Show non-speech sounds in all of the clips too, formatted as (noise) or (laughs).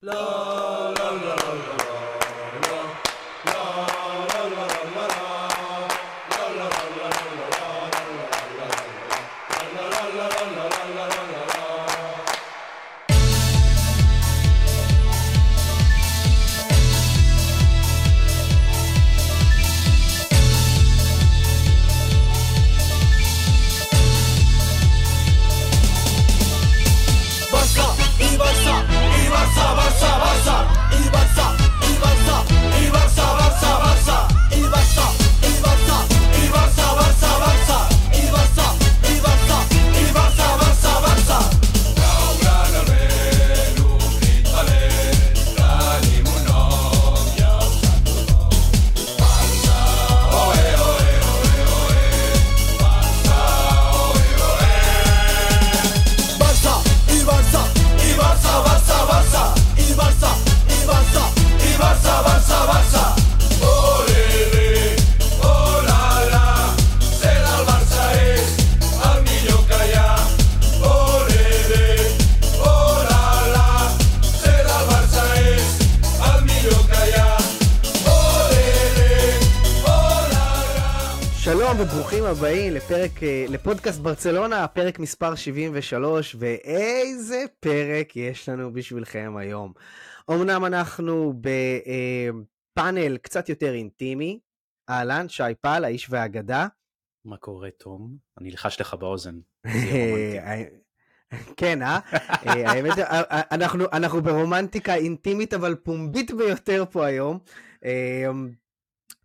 la la la הבאים לפרק, אה, לפודקאסט ברצלונה, פרק מספר 73, ואיזה פרק יש לנו בשבילכם היום. אמנם אנחנו בפאנל קצת יותר אינטימי, אהלן, שי פל, האיש והאגדה. מה קורה, תום? אני אלחש לך באוזן. (laughs) רומנטי. כן, אה? אה, האמת, אה, אה, אנחנו ברומנטיקה אינטימית אבל פומבית ביותר פה היום.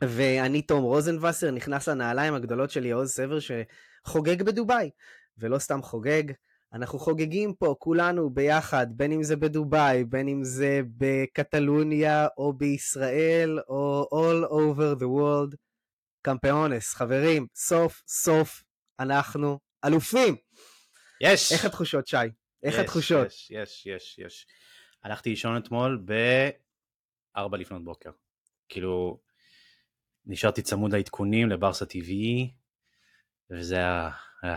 ואני תום רוזנבסר, נכנס לנעליים הגדולות של יעוז סבר שחוגג בדובאי. ולא סתם חוגג, אנחנו חוגגים פה כולנו ביחד, בין אם זה בדובאי, בין אם זה בקטלוניה או בישראל או all over the world. קמפיונס, חברים, סוף סוף אנחנו אלופים. יש! איך התחושות, שי? איך יש, התחושות? יש, יש, יש, יש. הלכתי לישון אתמול ב-4 לפנות בוקר. כאילו, נשארתי צמוד לעדכונים לברסה TV, וזה היה... אה,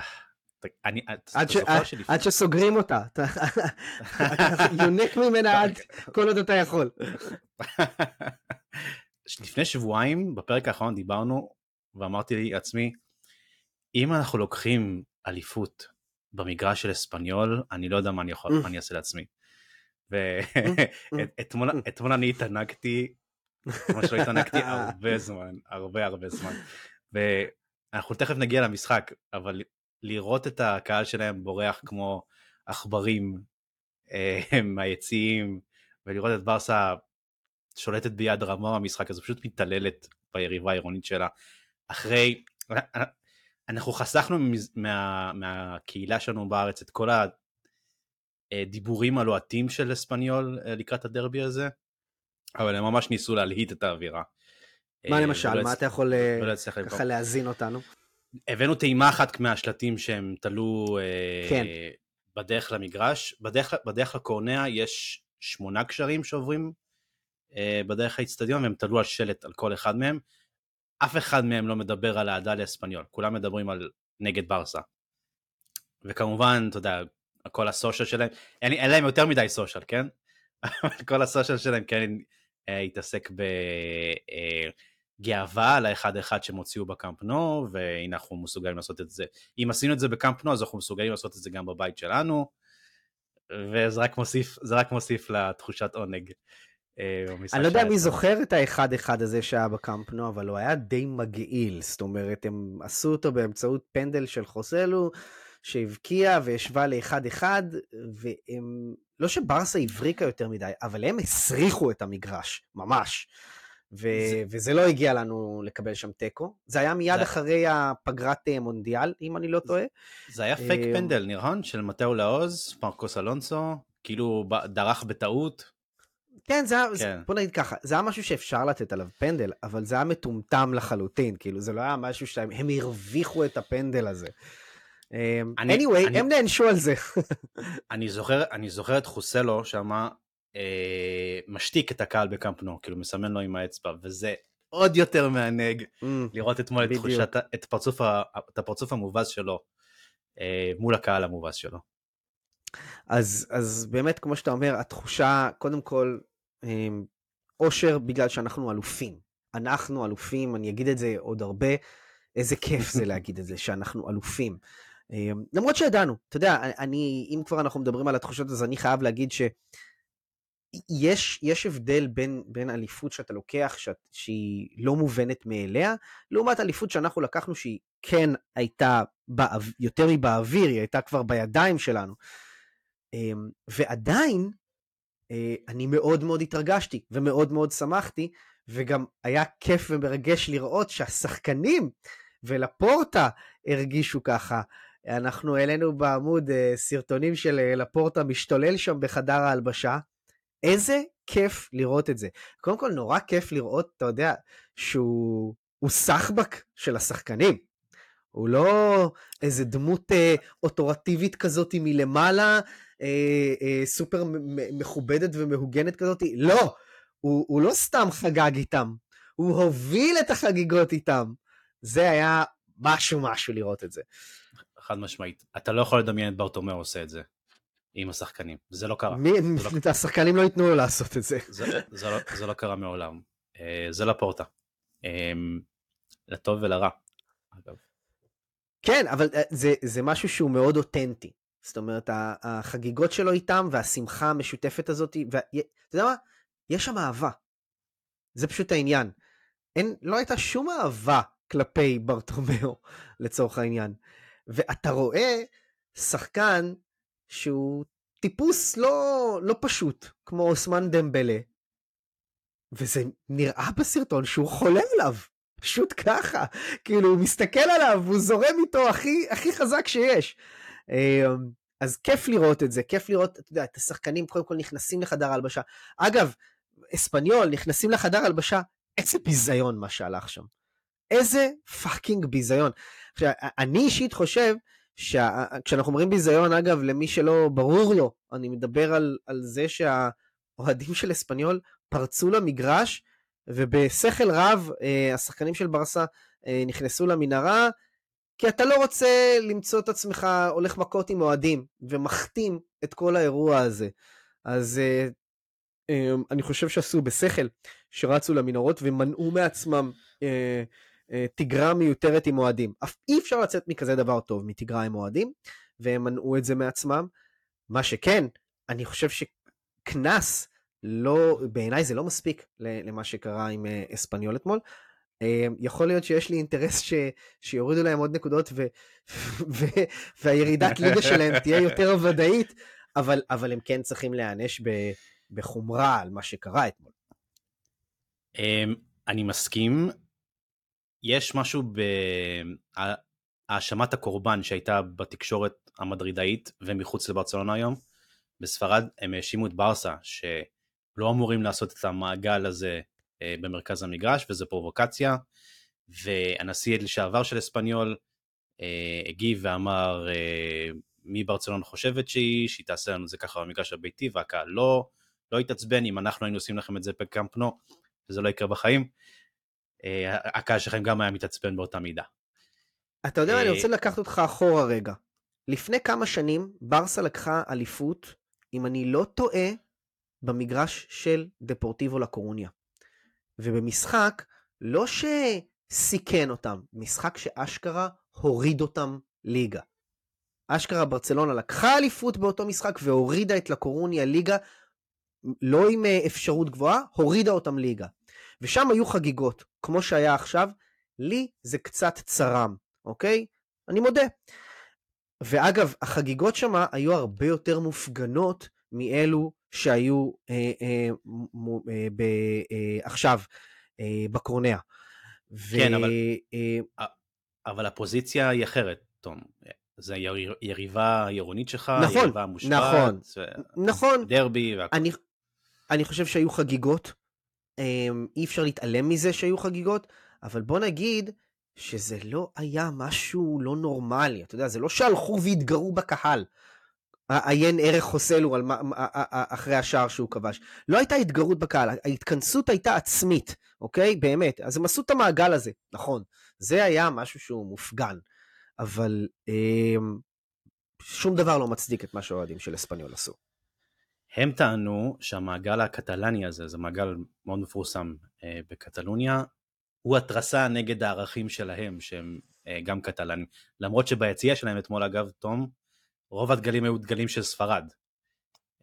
אני... אתה עד, ש... עד, שלפני- עד שסוגרים אותה, אתה (laughs) יונק ממנה עד כל עוד אתה יכול. לפני שבועיים, בפרק האחרון דיברנו, ואמרתי לעצמי, אם אנחנו לוקחים אליפות במגרש של אספניול, אני לא יודע מה אני יכול, מה אני אעשה לעצמי. ואתמול (laughs) אתמול אני התענגתי, כמו שלא התענגתי (laughs) הרבה זמן, הרבה הרבה זמן. ואנחנו תכף נגיע למשחק, אבל לראות את הקהל שלהם בורח כמו עכברים אה, (laughs) מהיציעים, ולראות את ברסה שולטת ביד רמה במשחק הזה, פשוט מתעללת ביריבה העירונית שלה. אחרי, אנחנו חסכנו מה, מהקהילה שלנו בארץ את כל הדיבורים הלוהטים של אספניול אה, לקראת הדרבי הזה, אבל הם ממש ניסו להלהיט את האווירה. מה אה, למשל, מה אתה יכול אה, ולא הצליח לבחור. ככה להזין אותנו? הבאנו טעימה אחת מהשלטים שהם תלו אה, כן. בדרך למגרש. בדרך, בדרך לקורנע יש שמונה קשרים שעוברים אה, בדרך לאצטדיון והם תלו על שלט על כל אחד מהם. אף אחד מהם לא מדבר על האהדה לאספניול, כולם מדברים על נגד ברסה. וכמובן, אתה יודע, כל הסושיאל שלהם, אין, להם יותר מדי סושיאל, כן? (laughs) כל הסושיאל שלהם כן אה, התעסק בגאווה על האחד אחד שהם הוציאו בקאמפ נו, והנה אנחנו מסוגלים לעשות את זה. אם עשינו את זה בקאמפ נו, אז אנחנו מסוגלים לעשות את זה גם בבית שלנו, וזה רק מוסיף, רק מוסיף לתחושת עונג. אה, אני לא יודע מי. זוכר את האחד אחד הזה שהיה בקאמפ נו, אבל הוא היה די מגעיל. זאת אומרת, הם עשו אותו באמצעות פנדל של חוסלו, שהבקיע והשווה לאחד אחד, והם... לא שברסה הבריקה יותר מדי, אבל הם הסריחו את המגרש, ממש. ו... זה- וזה לא הגיע לנו לקבל שם תיקו. זה היה מיד זה- אחרי הפגרת אה, מונדיאל, אם אני לא טועה. זה היה פייק אה, פנדל, נכון? של מתאו לאוז, מרקוס אלונסו, כאילו דרך בטעות. כן, זה היה, זה- כן. בוא נגיד ככה, זה היה משהו שאפשר לתת עליו פנדל, אבל זה היה מטומטם לחלוטין, כאילו זה לא היה משהו שהם הם הרוויחו את הפנדל הזה. אמ, אני- anyway, אני- הם נענשו על זה. (laughs) אני זוכר, אני זוכר את חוסלו שמה אה, משתיק את הקהל בקאמפ נו, כאילו מסמן לו עם האצבע, וזה עוד יותר מענג אמ, לראות אתמול את. תחושת, את, פרצוף את הפרצוף המובז שלו אה, מול הקהל המובז שלו. אז, אז באמת, כמו שאתה אומר, התחושה, קודם כל, אמ, אושר בגלל שאנחנו אלופים. אנחנו אלופים, אני אגיד את זה עוד הרבה, איזה כיף זה להגיד את זה, שאנחנו אלופים. אמ, למרות שידענו, אתה יודע, אני, אם כבר אנחנו מדברים על התחושות, אז אני חייב להגיד ש... יש, יש הבדל בין, בין אליפות שאתה לוקח, שאת, שהיא לא מובנת מאליה, לעומת אליפות שאנחנו לקחנו שהיא כן הייתה באו, יותר מבאוויר, היא הייתה כבר בידיים שלנו. אמ, ועדיין, אה, אני מאוד מאוד התרגשתי ומאוד מאוד שמחתי, וגם היה כיף ומרגש לראות שהשחקנים ולפורטה הרגישו ככה. אנחנו העלינו בעמוד אה, סרטונים של אה, לפורטה משתולל שם בחדר ההלבשה. איזה כיף לראות את זה. קודם כל, נורא כיף לראות, אתה יודע, שהוא סחבק של השחקנים. הוא לא איזה דמות אה, אוטורטיבית כזאת מלמעלה, אה, אה, סופר מכובדת ומהוגנת כזאת, לא, הוא, הוא לא סתם חגג איתם, הוא הוביל את החגיגות איתם. זה היה משהו משהו לראות את זה. חד משמעית. אתה לא יכול לדמיין את ברטומיאו עושה את זה. עם השחקנים, זה לא קרה. מי, זה לא... השחקנים לא ייתנו לו לעשות את זה. זה, זה, לא, זה לא קרה מעולם. אה, זה לפורטה. אמ, לטוב ולרע, אגב. כן, אבל אה, זה, זה משהו שהוא מאוד אותנטי. זאת אומרת, החגיגות שלו איתם והשמחה המשותפת הזאת, ואתה יודע מה? יש שם אהבה. זה פשוט העניין. אין, לא הייתה שום אהבה כלפי ברטומאו, לצורך העניין. ואתה רואה שחקן שהוא טיפוס לא, לא פשוט, כמו אוסמן דמבלה, וזה נראה בסרטון שהוא חולה עליו. פשוט ככה, כאילו הוא מסתכל עליו, הוא זורם איתו הכי, הכי חזק שיש. אמ, אז כיף לראות את זה, כיף לראות, אתה יודע, את השחקנים קודם כל נכנסים לחדר הלבשה. אגב, אספניול נכנסים לחדר הלבשה, איזה ביזיון מה שהלך שם. איזה fucking ביזיון. עכשיו, אני אישית חושב שכשאנחנו אומרים ביזיון, אגב, למי שלא ברור לו, אני מדבר על, על זה שהאוהדים של אספניול פרצו למגרש, ובשכל רב אה, השחקנים של ברסה אה, נכנסו למנהרה, כי אתה לא רוצה למצוא את עצמך הולך מכות עם אוהדים, ומחתים את כל האירוע הזה. אז אה, אני חושב שעשו בשכל, שרצו למנהרות ומנעו מעצמם תגרה מיותרת עם אוהדים. אף אי אפשר לצאת מכזה דבר טוב, מתגרה עם אוהדים, והם מנעו את זה מעצמם. מה שכן, אני חושב שקנס, לא, בעיניי זה לא מספיק למה שקרה עם אה, אספניול אתמול. אה, יכול להיות שיש לי אינטרס ש, שיורידו להם עוד נקודות ו, ו, והירידת ליגה שלהם תהיה יותר ודאית, אבל, אבל הם כן צריכים להיענש בחומרה על מה שקרה אתמול. אמ, אני מסכים, יש משהו בהאשמת הקורבן שהייתה בתקשורת המדרידאית ומחוץ לברצלונה היום. בספרד הם האשימו את ברסה שלא אמורים לעשות את המעגל הזה אה, במרכז המגרש וזה פרובוקציה. והנשיא לשעבר של אספניול אה, הגיב ואמר אה, מי ברצלונה חושבת שהיא, שהיא תעשה לנו את זה ככה במגרש הביתי והקהל לא, לא יתעצבן אם אנחנו היינו עושים לכם את זה בקמפנו וזה לא יקרה בחיים. אה, הקהל שלכם גם היה מתעצבן באותה מידה. אתה יודע, אני אה, רוצה לקחת אותך אחורה רגע. לפני כמה שנים ברסה לקחה אליפות, אם אני לא טועה, במגרש של דפורטיבו לקורוניה. ובמשחק, לא שסיכן אותם, משחק שאשכרה הוריד אותם ליגה. אשכרה ברצלונה לקחה אליפות באותו משחק והורידה את לקורוניה ליגה, לא עם אה, אפשרות גבוהה, הורידה אותם ליגה. ושם היו חגיגות, כמו שהיה עכשיו, לי זה קצת צרם, אוקיי? אני מודה. ואגב, החגיגות שם היו הרבה יותר מופגנות מאלו שהיו אה, אה, אה, ב, אה, עכשיו אה, בקורנע. כן, ו... אבל, אה, אבל הפוזיציה היא אחרת, תום. זה יריבה עירונית שלך, נכון, יריבה מושפעת, נכון, ו... נכון. דרבי והכל. אני, אני חושב שהיו חגיגות, אי אפשר להתעלם מזה שהיו חגיגות, אבל בוא נגיד שזה לא היה משהו לא נורמלי, אתה יודע, זה לא שהלכו והתגרו בקהל. עיין ערך על מה, אחרי השער שהוא כבש. לא הייתה התגרות בקהל, ההתכנסות הייתה עצמית, אוקיי? באמת. אז הם עשו את המעגל הזה, נכון. זה היה משהו שהוא מופגן. אבל אה, שום דבר לא מצדיק את מה שהאוהדים של אספניול עשו. הם טענו שהמעגל הקטלני הזה, זה מעגל מאוד מפורסם אה, בקטלוניה, הוא התרסה נגד הערכים שלהם, שהם אה, גם קטלנים. למרות שביציע שלהם אתמול, אגב, תום, רוב הדגלים היו דגלים של ספרד.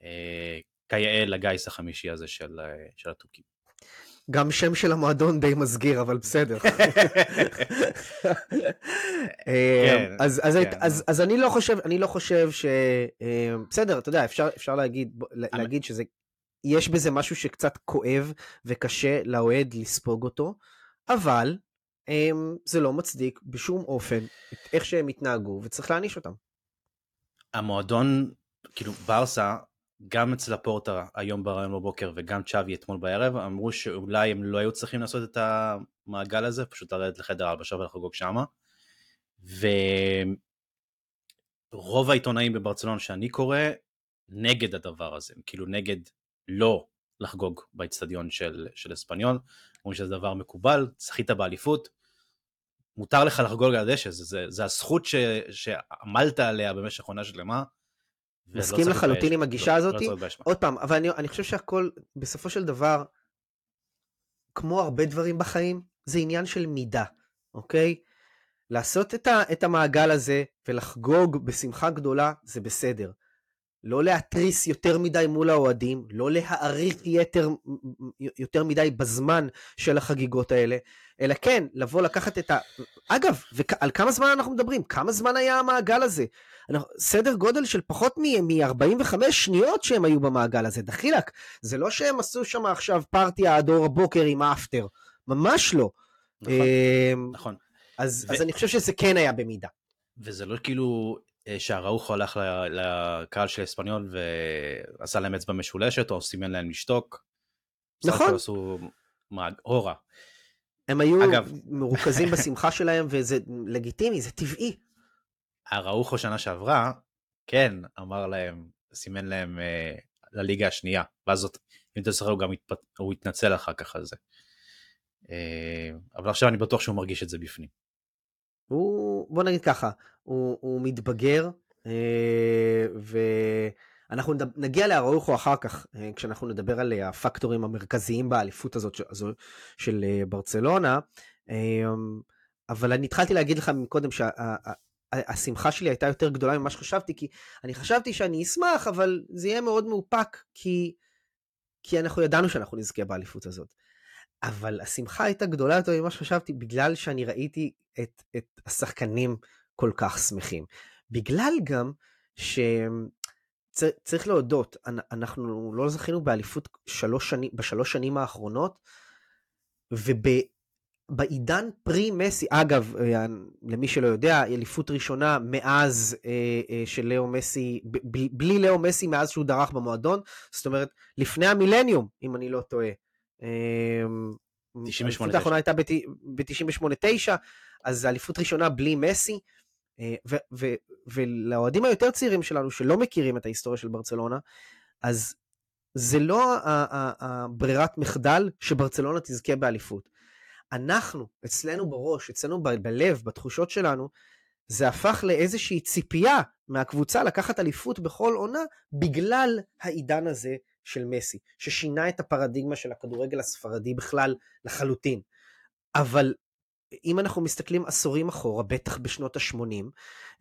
אה, כיאה לגיס החמישי הזה של, אה, של התוכים. גם שם של המועדון די מסגיר, אבל בסדר. אה, כן, אז, אז, כן. אז, אני לא חושב, אני לא חושב ש... אה, בסדר, אתה יודע, אפשר, להגיד, שזה, יש בזה משהו שקצת כואב וקשה לאוהד לספוג אותו, אבל אה, זה לא מצדיק בשום אופן איך שהם התנהגו, וצריך להעניש אותם. המועדון, כאילו ברסה, גם אצל הפורטה היום ברעיון בבוקר וגם צ'אבי אתמול בערב, אמרו שאולי הם לא היו צריכים לעשות את המעגל הזה, פשוט לרדת לחדר ההלבשה ולחגוג שמה. ורוב העיתונאים בברצלונה שאני קורא, נגד הדבר הזה, כאילו נגד לא לחגוג באצטדיון של, של אספניול, אומרים שזה דבר מקובל, זכית באליפות, מותר לך לחגוג על הדשא, זה, זה, זה הזכות ש, שעמלת עליה במשך עונה שלמה. ולא מסכים לחלוטין. עם הגישה לא- הזאת. לא להתבייש בה. עוד פעם, אבל אני, אני חושב שהכל, בסופו של דבר, כמו הרבה דברים בחיים, זה עניין של מידה, אוקיי? לעשות את, ה, את המעגל הזה ולחגוג בשמחה גדולה, זה בסדר. לא להתריס יותר מדי מול האוהדים, לא להאריך יתר, יותר מדי בזמן של החגיגות האלה, אלא כן, לבוא לקחת את ה... אגב, ועל כמה זמן אנחנו מדברים? כמה זמן היה המעגל הזה? אנחנו- סדר גודל של פחות מ-45 שניות שהם היו במעגל הזה, דחילק. זה לא שהם עשו שם עכשיו פארטי עד אור הבוקר עם האפטר, ממש לא. נכון, אמ, נכון. אז, ו- אז אני חושב שזה כן היה במידה. וזה לא כאילו אה, שהראוכו הלך לקהל של אספניול ועשה להם אצבע משולשת או סימן להם לשתוק. נכון. עשו הורה. הם היו אגב- מרוכזים (laughs) בשמחה שלהם, וזה לגיטימי, זה טבעי. הראוכו שנה שעברה, כן, אמר להם, סימן להם אה, לליגה השנייה, ואז זאת, אם אתה זוכר, הוא גם התפ... הוא התנצל אחר כך על זה. אה, אבל עכשיו אני בטוח שהוא מרגיש את זה בפנים. הוא, בוא נגיד ככה, הוא, הוא מתבגר, אה, ואנחנו נגיע לאראוחו אחר כך, אה, כשאנחנו נדבר על הפקטורים המרכזיים באליפות הזאת ש- הזו של אה, ברצלונה, אה, אבל אני התחלתי להגיד לך מקודם שהשמחה שלי הייתה יותר גדולה ממה שחשבתי, כי אני חשבתי שאני אשמח, אבל זה יהיה מאוד מאופק, כי, כי אנחנו ידענו שאנחנו נזכה באליפות הזאת. אבל השמחה הייתה גדולה יותר ממה שחשבתי, בגלל שאני ראיתי את, את השחקנים כל כך שמחים. בגלל גם שצריך להודות, אנ- אנחנו לא זכינו באליפות שלוש שנים, בשלוש שנים האחרונות, ובעידן פרי מסי, אגב, אה, למי שלא יודע, אליפות ראשונה מאז אה, אה, של לאו מסי, בלי לאו מסי מאז שהוא דרך במועדון, זאת אומרת, לפני המילניום, אם אני לא טועה. אמ, 98-9. האליפות האחרונה הייתה ב-98-9, אז אליפות ראשונה בלי מסי. אה, ולאוהדים היותר צעירים שלנו שלא מכירים את ההיסטוריה של ברצלונה, אז זה לא הברירת מחדל שברצלונה תזכה באליפות. אנחנו, אצלנו בראש, אצלנו ב- בלב, בתחושות שלנו, זה הפך לאיזושהי ציפייה מהקבוצה לקחת אליפות בכל עונה בגלל העידן הזה של מסי, ששינה את הפרדיגמה של הכדורגל הספרדי בכלל לחלוטין. אבל אם אנחנו מסתכלים עשורים אחורה, בטח בשנות ה-80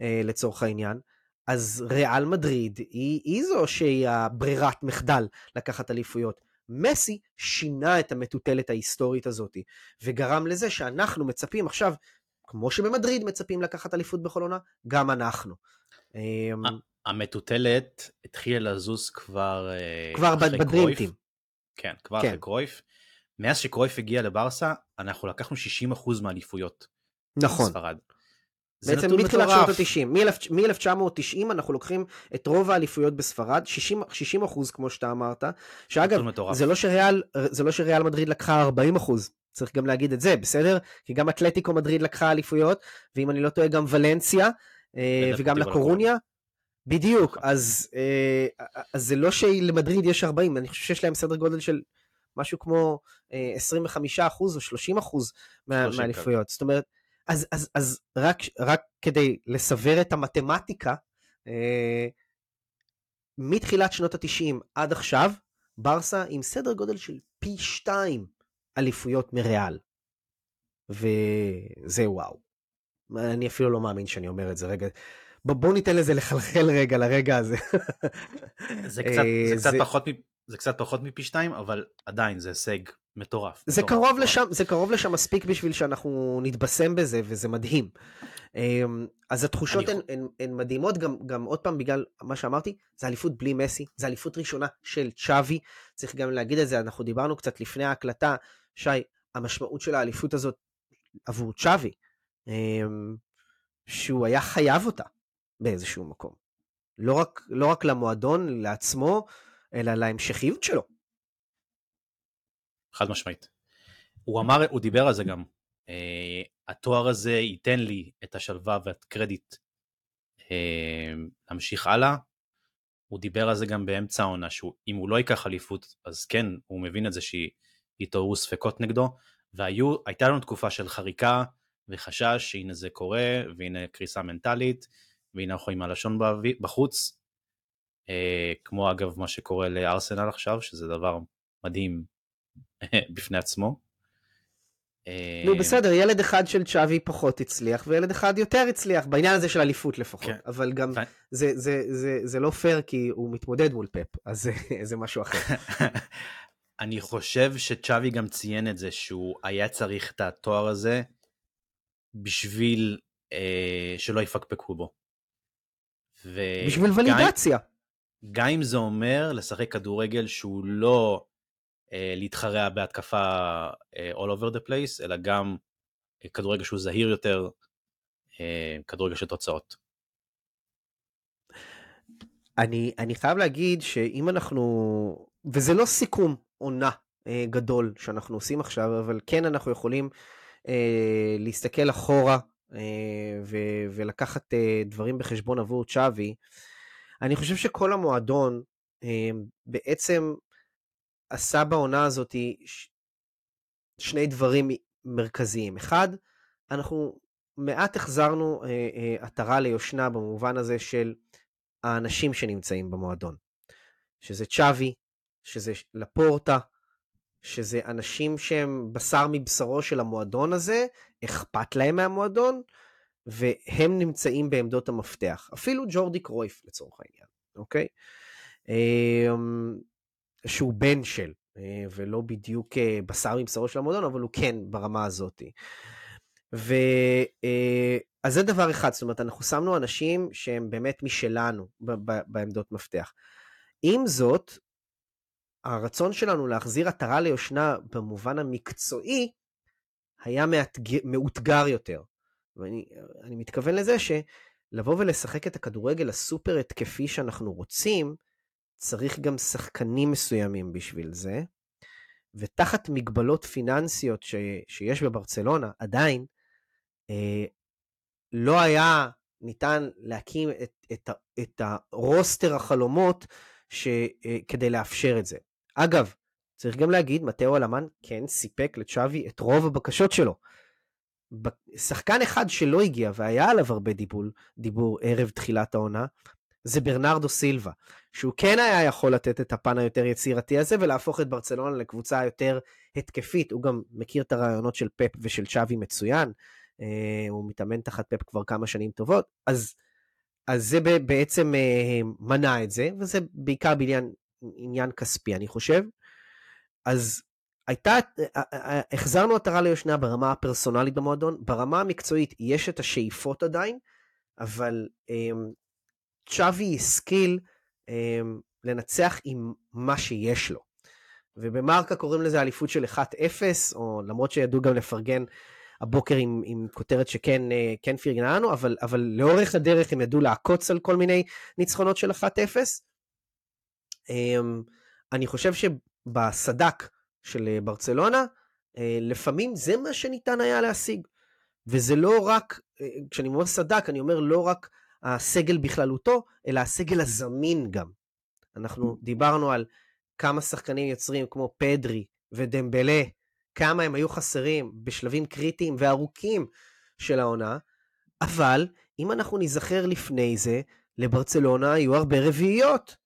לצורך העניין, אז ריאל מדריד היא, היא זו שהיא הברירת מחדל לקחת אליפויות. מסי שינה את המטוטלת ההיסטורית הזאת, וגרם לזה שאנחנו מצפים עכשיו, כמו שבמדריד מצפים לקחת אליפות בכל עונה, גם אנחנו. המטוטלת התחילה לזוז כבר אה, כבר אחרי בדרים קרויף. טים. כן, כבר כן. אחרי קרויף. מאז שקרויף הגיע לברסה, אנחנו לקחנו 60% מהאליפויות נכון. בספרד. בעצם מתחילת. שנות ה-90, מ-1990 אנחנו לוקחים את רוב האליפויות בספרד, 60, 60 אחוז כמו שאתה אמרת, שאגב. זה לא, שריאל, זה לא שריאל מדריד לקחה 40 אחוז, צריך גם להגיד את זה, בסדר? כי גם אתלטיקו מדריד לקחה אליפויות, ואם אני לא טועה גם ולנסיה, אה, וגם לקורוניה. בדיוק. אז, אה, אז זה לא שלמדריד יש 40, אני חושב שיש להם סדר גודל של משהו כמו אה, 25 אחוז או 30 אחוז מה- 30 מהאליפויות. זאת אומרת, אז, אז, אז רק, רק כדי לסבר את המתמטיקה, אה, מתחילת שנות ה-90 עד עכשיו, ברסה עם סדר גודל של פי שתיים אליפויות מריאל. וזה וואו. אני אפילו לא מאמין שאני אומר את זה רגע. ב- בואו ניתן לזה לחלחל רגע לרגע הזה. זה קצת, אה, זה, קצת זה- פחות, זה קצת פחות מפי שתיים, אבל עדיין זה הישג מטורף. זה מטורף. קרוב לשם, זה קרוב לשם מספיק בשביל שאנחנו נתבשם בזה, וזה מדהים. אמ, אז התחושות הן, הן, הן מדהימות, גם, גם עוד פעם בגלל מה שאמרתי, זה אליפות בלי מסי, זה אליפות ראשונה של צ'אבי, צריך גם להגיד את זה, אנחנו דיברנו קצת לפני ההקלטה, שי, המשמעות של האליפות הזאת עבור צ'אבי, אמ, שהוא היה חייב אותה באיזשהו מקום. לא רק, לא רק למועדון, לעצמו, אלא להמשכיות שלו. חד משמעית. הוא אמר, הוא דיבר על זה גם. אה, התואר הזה ייתן לי את השלווה ואת קרדיט אה, להמשיך הלאה. הוא דיבר על זה גם באמצע העונה, שאם הוא לא ייקח אליפות, אז כן, הוא מבין את זה שיתעוררו ספקות נגדו, והייתה לנו תקופה של חריקה וחשש שהנה זה קורה, והנה קריסה מנטלית, והנה אנחנו עם הלשון בחוץ. אה, כמו אגב מה שקורה לארסנל עכשיו, שזה דבר מדהים בפני עצמו. אה, נו בסדר, ילד אחד של צ'אבי פחות הצליח, וילד אחד יותר הצליח, בעניין הזה של אליפות לפחות. כן. אבל גם זה, זה, זה, זה לא פייר כי הוא מתמודד מול פפ, אז זה, זה משהו אחר. (laughs) אני חושב שצ'אבי גם ציין את זה שהוא היה צריך את התואר הזה בשביל אה, שלא יפקפקו בו. ו- בשביל ולידציה. גם אם זה אומר לשחק כדורגל שהוא לא אה, להתחרע בהתקפה אה, all over the place, אלא גם אה, כדורגל שהוא זהיר יותר, אה, כדורגל של תוצאות. אני, אני חייב להגיד שאם אנחנו, וזה לא סיכום עונה אה, גדול שאנחנו עושים עכשיו, אבל כן אנחנו יכולים אה, להסתכל אחורה ו, ולקחת אה, דברים בחשבון עבור צ'אבי. אני חושב שכל המועדון אה, בעצם עשה בעונה הזאת שני דברים מרכזיים. אחד, אנחנו מעט החזרנו אה, אה, עטרה ליושנה במובן הזה של האנשים שנמצאים במועדון. שזה צ'אבי, שזה לפורטה, שזה אנשים שהם בשר מבשרו של המועדון הזה, אכפת להם מהמועדון, והם נמצאים בעמדות המפתח. אפילו ג'ורדי קרויף לצורך העניין, אוקיי? אמ, שהוא בן של, אה, ולא בדיוק אה, בשר מבשרו של המועדון, אבל הוא כן ברמה הזאת. ו... אה, אז זה דבר אחד, זאת אומרת, אנחנו שמנו אנשים שהם באמת משלנו בעמדות מפתח. עם זאת, הרצון שלנו להחזיר עטרה ליושנה במובן המקצועי היה מאתג... מאותגר יותר. ואני אני מתכוון לזה שלבוא ולשחק את הכדורגל הסופר התקפי שאנחנו רוצים, צריך גם שחקנים מסוימים בשביל זה, ותחת מגבלות פיננסיות ש... שיש בברצלונה, עדיין, אה, לא היה ניתן להקים את, את, את הרוסטר החלומות ש, אה, כדי לאפשר את זה. אגב, צריך גם להגיד, מתאו אלמן כן סיפק לצ'אבי את רוב הבקשות שלו. שחקן אחד שלא הגיע והיה עליו הרבה דיבור, דיבור ערב תחילת העונה, זה ברנרדו סילבה, שהוא כן היה יכול לתת את הפן היותר יצירתי הזה ולהפוך את ברצלונה לקבוצה יותר התקפית. הוא גם מכיר את הרעיונות של פפ ושל צ'אבי מצוין, אה, הוא מתאמן תחת פפ כבר כמה שנים טובות, אז, אז זה בעצם אה, מנע את זה, וזה בעיקר בעניין עניין כספי, אני חושב. אז הייתה, אה, אה, החזרנו עטרה ליושנה ברמה הפרסונלית במועדון, ברמה המקצועית יש את השאיפות עדיין, אבל אה, צ'אבי השכיל אה, לנצח עם מה שיש לו. ובמרקה קוראים לזה אליפות של 1-0, או למרות שידעו גם לפרגן הבוקר עם, עם כותרת שכן אה, כן פרגנה לנו, אבל, אבל לאורך הדרך הם ידעו לעקוץ על כל מיני ניצחונות של 1-0. אמ, אני חושב שבסדק של אה, ברצלונה, אה, לפעמים זה מה שניתן היה להשיג. וזה לא רק, אה, כשאני אומר סדק, אני אומר לא רק הסגל בכללותו, אלא הסגל הזמין גם. אנחנו דיברנו על כמה שחקנים יוצרים כמו פדרי ודמבלה, כמה הם היו חסרים בשלבים קריטיים וארוכים של העונה, אבל אם אנחנו ניזכר לפני זה, לברצלונה היו הרבה רביעיות,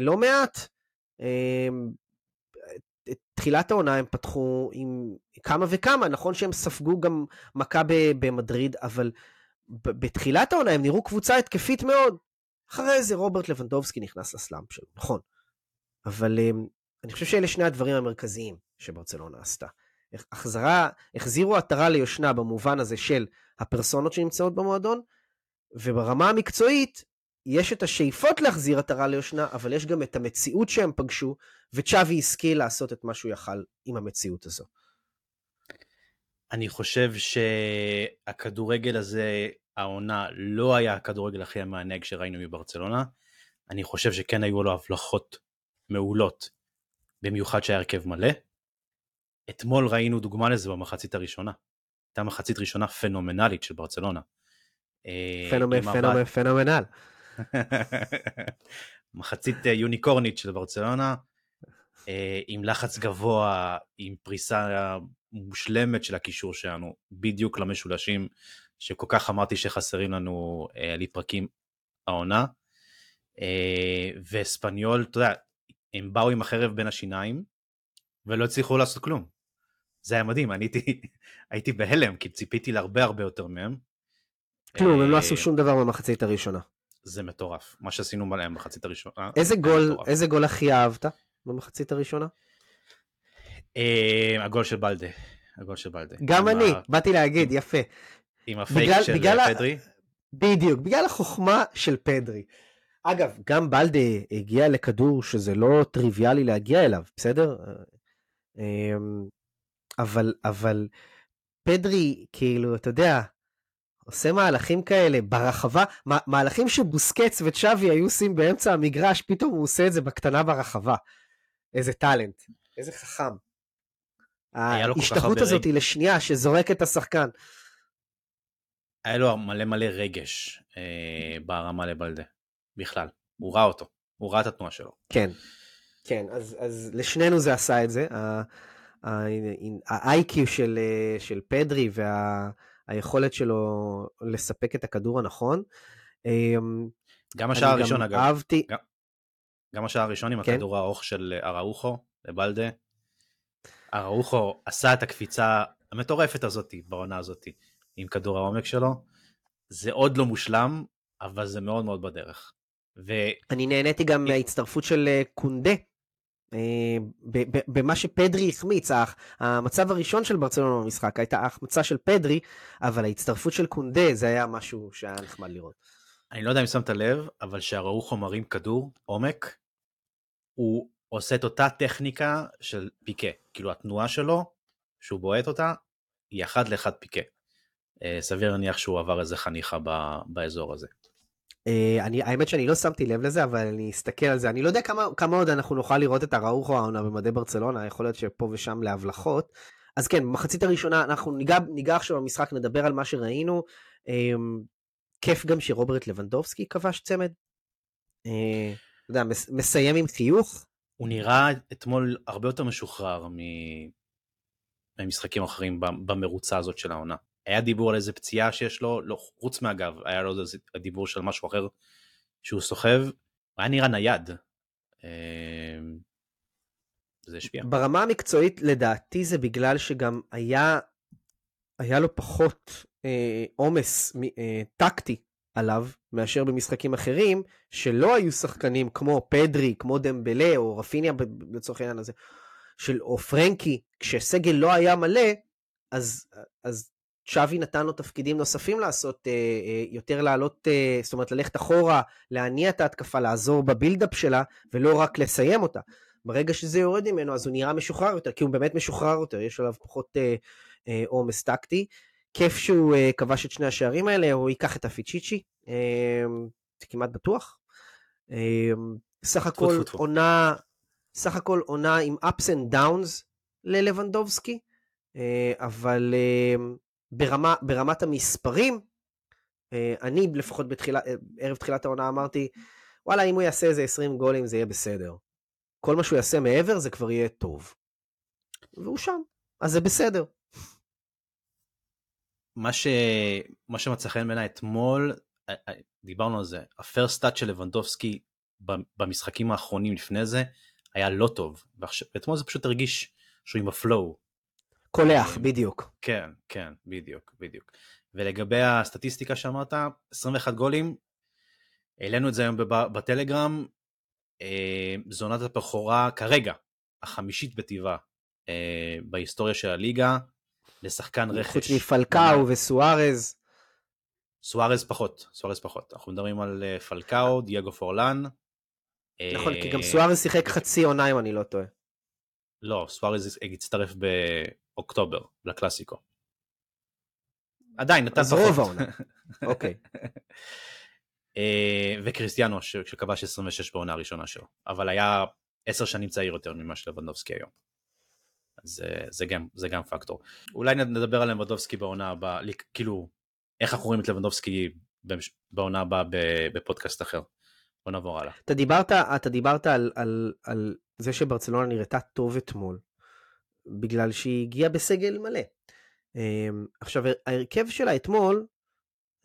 לא מעט. אה, את תחילת העונה הם פתחו עם כמה וכמה, נכון שהם ספגו גם מכה במדריד, אבל בתחילת העונה הם נראו קבוצה התקפית מאוד. אחרי זה רוברט לבנדובסקי נכנס לסלאמפ שלו, נכון. אבל אה, אני חושב שאלה שני הדברים המרכזיים שברצלונה עשתה. החזרה, החזירו עטרה ליושנה במובן הזה של הפרסונות שנמצאות במועדון, וברמה המקצועית, יש את השאיפות להחזיר עטרה ליושנה, אבל יש גם את המציאות שהם פגשו, וצ'אבי השכיל לעשות את מה שהוא יכל עם המציאות הזו. אני חושב שהכדורגל הזה, העונה, לא היה הכדורגל הכי המענג שראינו מברצלונה. אני חושב שכן היו לו הבלחות מעולות, במיוחד שהיה הרכב מלא. אתמול ראינו דוגמה לזה במחצית הראשונה. הייתה מחצית ראשונה פנומנלית של ברצלונה. אה, פנומנ, עם פנומנ, פנומנל. (laughs) מחצית אה, יוניקורנית של ברצלונה, אה, עם לחץ גבוה, עם פריסה מושלמת של הקישור שלנו, בדיוק למשולשים שכל כך אמרתי שחסרים לנו אה, לפרקים העונה. וספניול, אתה יודע, הם באו עם החרב בין השיניים ולא הצליחו לעשות כלום. זה היה מדהים, אני הייתי, (laughs) הייתי בהלם, כי ציפיתי להרבה הרבה יותר מהם. כלום, הם לא עשו שום דבר במחצית הראשונה. זה מטורף, מה שעשינו מלהם במחצית הראשונה. איזה גול. איזה גול הכי אהבת במחצית הראשונה? אה, הגול של בלדה, הגול של בלדה. גם אני, באתי להגיד, יפה. עם הפייק של בגלל ה- פדרי. בדיוק, בגלל החוכמה של פדרי. אגב, גם בלדה הגיע לכדור שזה לא טריוויאלי להגיע אליו, בסדר? אמ, אבל, אבל פדרי, כאילו, אתה יודע, עושה מהלכים כאלה ברחבה, מה- מהלכים שבוסקץ וצ'אבי היו עושים באמצע המגרש, פתאום הוא עושה את זה בקטנה ברחבה. איזה טאלנט, איזה חכם. הרבה הזאת רגע. לשנייה שזורק את השחקן. היה לו מלא מלא רגש אה, ברמה לבלדה, בכלל. הוא ראה אותו, הוא ראה את התנועה שלו. כן, כן, אז, אז לשנינו זה עשה את זה. ה-IQ של, אה, של פדרי והיכולת שלו לספק את הכדור הנכון. אמ, גם השער גם הראשון אגב, אהבתי, גם השער הראשון עם כן. הכדור הארוך של אראוחו לבלדה. אראוחו עשה את הקפיצה המטורפת הזאת בעונה הזאת עם כדור העומק שלו. זה עוד לא מושלם, אבל זה מאוד מאוד בדרך. ו... אני נהניתי גם מההצטרפות של אה, קונדה. אה, במה שפדרי החמיץ, המצב הראשון של ברצלונה במשחק הייתה ההחמצה של פדרי, אבל ההצטרפות של קונדה זה היה משהו שהיה נחמד לראות. אני לא יודע אם שמת לב, אבל שהראוחו מרים כדור עומק, הוא עושה את אותה טכניקה של פיקה. כאילו התנועה שלו, שהוא בועט אותה, היא אחד לאחד פיקה. אה, סביר להניח שהוא עבר איזה חניכה באזור הזה. אה, אני, האמת שאני לא שמתי לב לזה, אבל אני אסתכל על זה. אני לא יודע כמה, כמה עוד אנחנו נוכל לראות את הראוכו העונה במדי ברצלונה, יכול להיות שפה ושם להבלחות. אז כן, במחצית הראשונה אנחנו ניגע, ניגע עכשיו במשחק, נדבר על מה שראינו. אה, כיף גם שרוברט לבנדובסקי כבש צמד. אה, אתה יודע, מס, מסיים עם חיוך. הוא נראה אתמול הרבה יותר משוחרר מ... ממשחקים אחרים במרוצה הזאת של העונה. היה דיבור על איזה פציעה שיש לו, לא, חוץ מהגב, היה לו איזה דיבור של משהו אחר שהוא סוחב, היה נראה נייד. אה, זה השפיע. ברמה המקצועית, לדעתי זה בגלל שגם היה, היה לו פחות אה, עומס אה, טקטי עליו מאשר במשחקים אחרים, שלא היו שחקנים כמו פדרי, כמו דמבלה או רפיניה לצורך העניין הזה, של, או פרנקי, כשסגל לא היה מלא, אז, אז צ'אבי נתן לו תפקידים נוספים לעשות, אה, אה, יותר לעלות, אה, זאת אומרת ללכת אחורה, להניע את ההתקפה, לעזור בבילדאפ שלה, ולא רק לסיים אותה. ברגע שזה יורד ממנו אז הוא נראה משוחרר יותר, כי הוא באמת משוחרר יותר, יש עליו פחות אה, אה, עומס טקטי. כיף שהוא אה, כבש את שני השערים האלה, הוא ייקח את הפיצ'יצ'י, אה, זה כמעט בטוח. אה, סך הכל. עונה, סך הכל עונה עם ups and downs ללבנדובסקי, אה, אבל אה, ברמה, ברמת המספרים, אה, אני לפחות בתחילה, אה, ערב תחילת העונה אמרתי, וואלה, אם הוא יעשה איזה 20 גולים זה יהיה בסדר. כל מה שהוא יעשה מעבר זה כבר יהיה טוב. והוא שם, אז זה בסדר. מה, ש... מה שמצא חן בעיניי אתמול אה, דיברנו על זה, ה first start של לבנדובסקי במשחקים האחרונים לפני זה היה לא טוב, ואתמול זה פשוט הרגיש שהוא עם ה flow. קולח, בדיוק. כן, כן, בדיוק, בדיוק. ולגבי הסטטיסטיקה שאמרת, 21 גולים, העלינו את זה היום בטלגרם, אה, זו עונת הבכורה כרגע, החמישית בטבעה אה, בהיסטוריה של הליגה, לשחקן רכש. חוץ מפלקאו וסוארז. סוארז פחות, סוארז פחות. אנחנו מדברים על אה, פלקאו, דייגו פורלן. נכון, כי גם סוארז שיחק חצי עונה אם אני לא טועה. לא, סוארז הצטרף באוקטובר לקלאסיקו. עדיין, נתן אז פחות. רוב העונה. (laughs) אוקיי. אה, וקריסטיאנו ש- שכבש 26 בעונה הראשונה שלו, אבל היה עשר שנים צעיר יותר ממה שלבנדובסקי היום. אז אה, זה גם, זה גם פקטור. אולי נדבר על לבנדובסקי בעונה הבאה, כאילו, איך אנחנו רואים את לבנדובסקי בעונה הבאה ב- בפודקאסט אחר. בוא נעבור הלאה. אתה דיברת, אתה דיברת על, על, על זה שברצלונה נראתה טוב אתמול, בגלל שהיא הגיעה בסגל מלא. אמ, עכשיו, ההרכב שלה אתמול,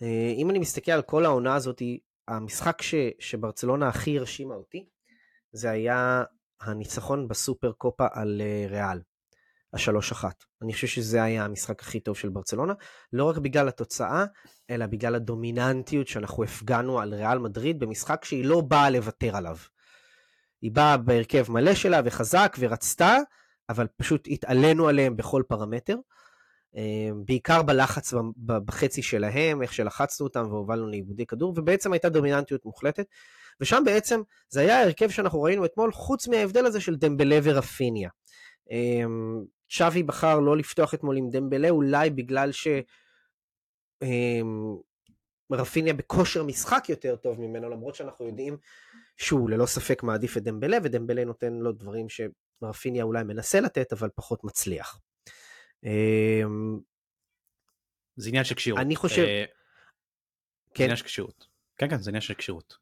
אה, אם אני מסתכל על כל העונה הזאת, המשחק ש, שברצלונה הכי הרשימה אותי, זה היה הניצחון בסופר קופה על אה, ריאל, השלוש אחת. אני חושב שזה היה המשחק הכי טוב של ברצלונה, לא רק בגלל התוצאה, אלא בגלל הדומיננטיות שאנחנו הפגנו על ריאל מדריד במשחק שהיא לא באה לוותר עליו. היא באה בהרכב מלא שלה וחזק ורצתה, אבל פשוט התעלינו עליהם בכל פרמטר. אה, בעיקר בלחץ בחצי שלהם, איך שלחצנו אותם והובלנו לאיבודי כדור, ובעצם הייתה דומיננטיות מוחלטת. ושם בעצם זה היה ההרכב שאנחנו ראינו אתמול, חוץ מההבדל הזה של דמבלה ורפיניה. אה, צ'אבי בחר לא לפתוח אתמול עם דמבלה, אולי בגלל ש... אמ, רפיניה בכושר משחק יותר טוב ממנו, למרות שאנחנו יודעים שהוא ללא ספק מעדיף את דמבלה, ודמבלה נותן לו דברים שרפיניה אולי מנסה לתת, אבל פחות מצליח. אמ, זה עניין של כשירות. אני חושב- אה, זה כן. עניין של כשירות. כן, כן, זה עניין של כשירות.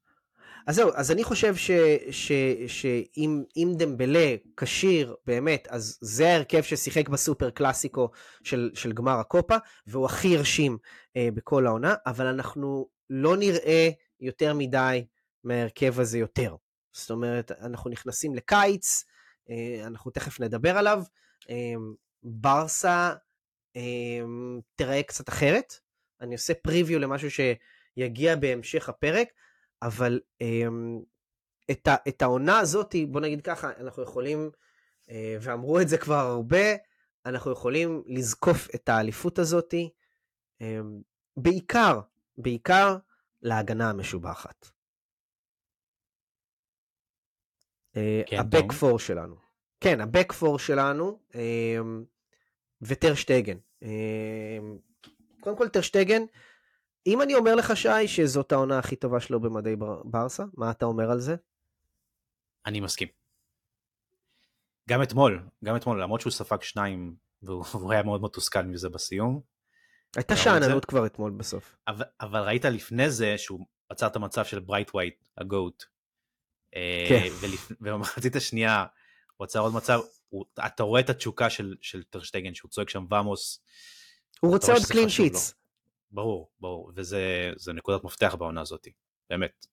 אז זהו, אז אני חושב ש, ש, שאם אם דמבלה כשיר באמת, אז זה ההרכב ששיחק בסופר קלאסיקו של, של גמר הקופה, והוא הכי הרשים אה, בכל העונה, אבל אנחנו לא נראה יותר מדי מההרכב הזה יותר. זאת אומרת, אנחנו נכנסים לקיץ, אנחנו תכף נדבר עליו, אה, ברסה אה, תראה קצת אחרת. אני עושה פריוויו למשהו שיגיע בהמשך הפרק, אבל את, ה, את העונה הזאת, בוא נגיד ככה, אנחנו יכולים, ואמרו את זה כבר הרבה, אנחנו יכולים לזקוף את האליפות הזאת, בעיקר, בעיקר להגנה המשובחת. הבק תום. פור שלנו. כן, הבק פור שלנו, um, וטרשטגן. Um, קודם כל טרשטגן, אם אני אומר לך, שי, שזאת העונה הכי טובה שלו במדי בר- ברסה, מה אתה אומר על זה? אני מסכים. גם אתמול, גם אתמול, למרות שהוא ספג שניים והוא היה מאוד מתוסכל מזה בסיום, הייתה? שאננות כבר אתמול בסוף. אבל, אבל ראית לפני זה שהוא עצר את המצב של ברייתווייט, הגול. כן. ובמחצית השנייה הוא עצר עוד מצב, הוא, אתה רואה את התשוקה של, של טר שטגן שהוא צועק שם ואמוס, הוא רוצה עוד clean. sheets. ברור, ברור, וזה זה נקודת מפתח בעונה הזאת, באמת.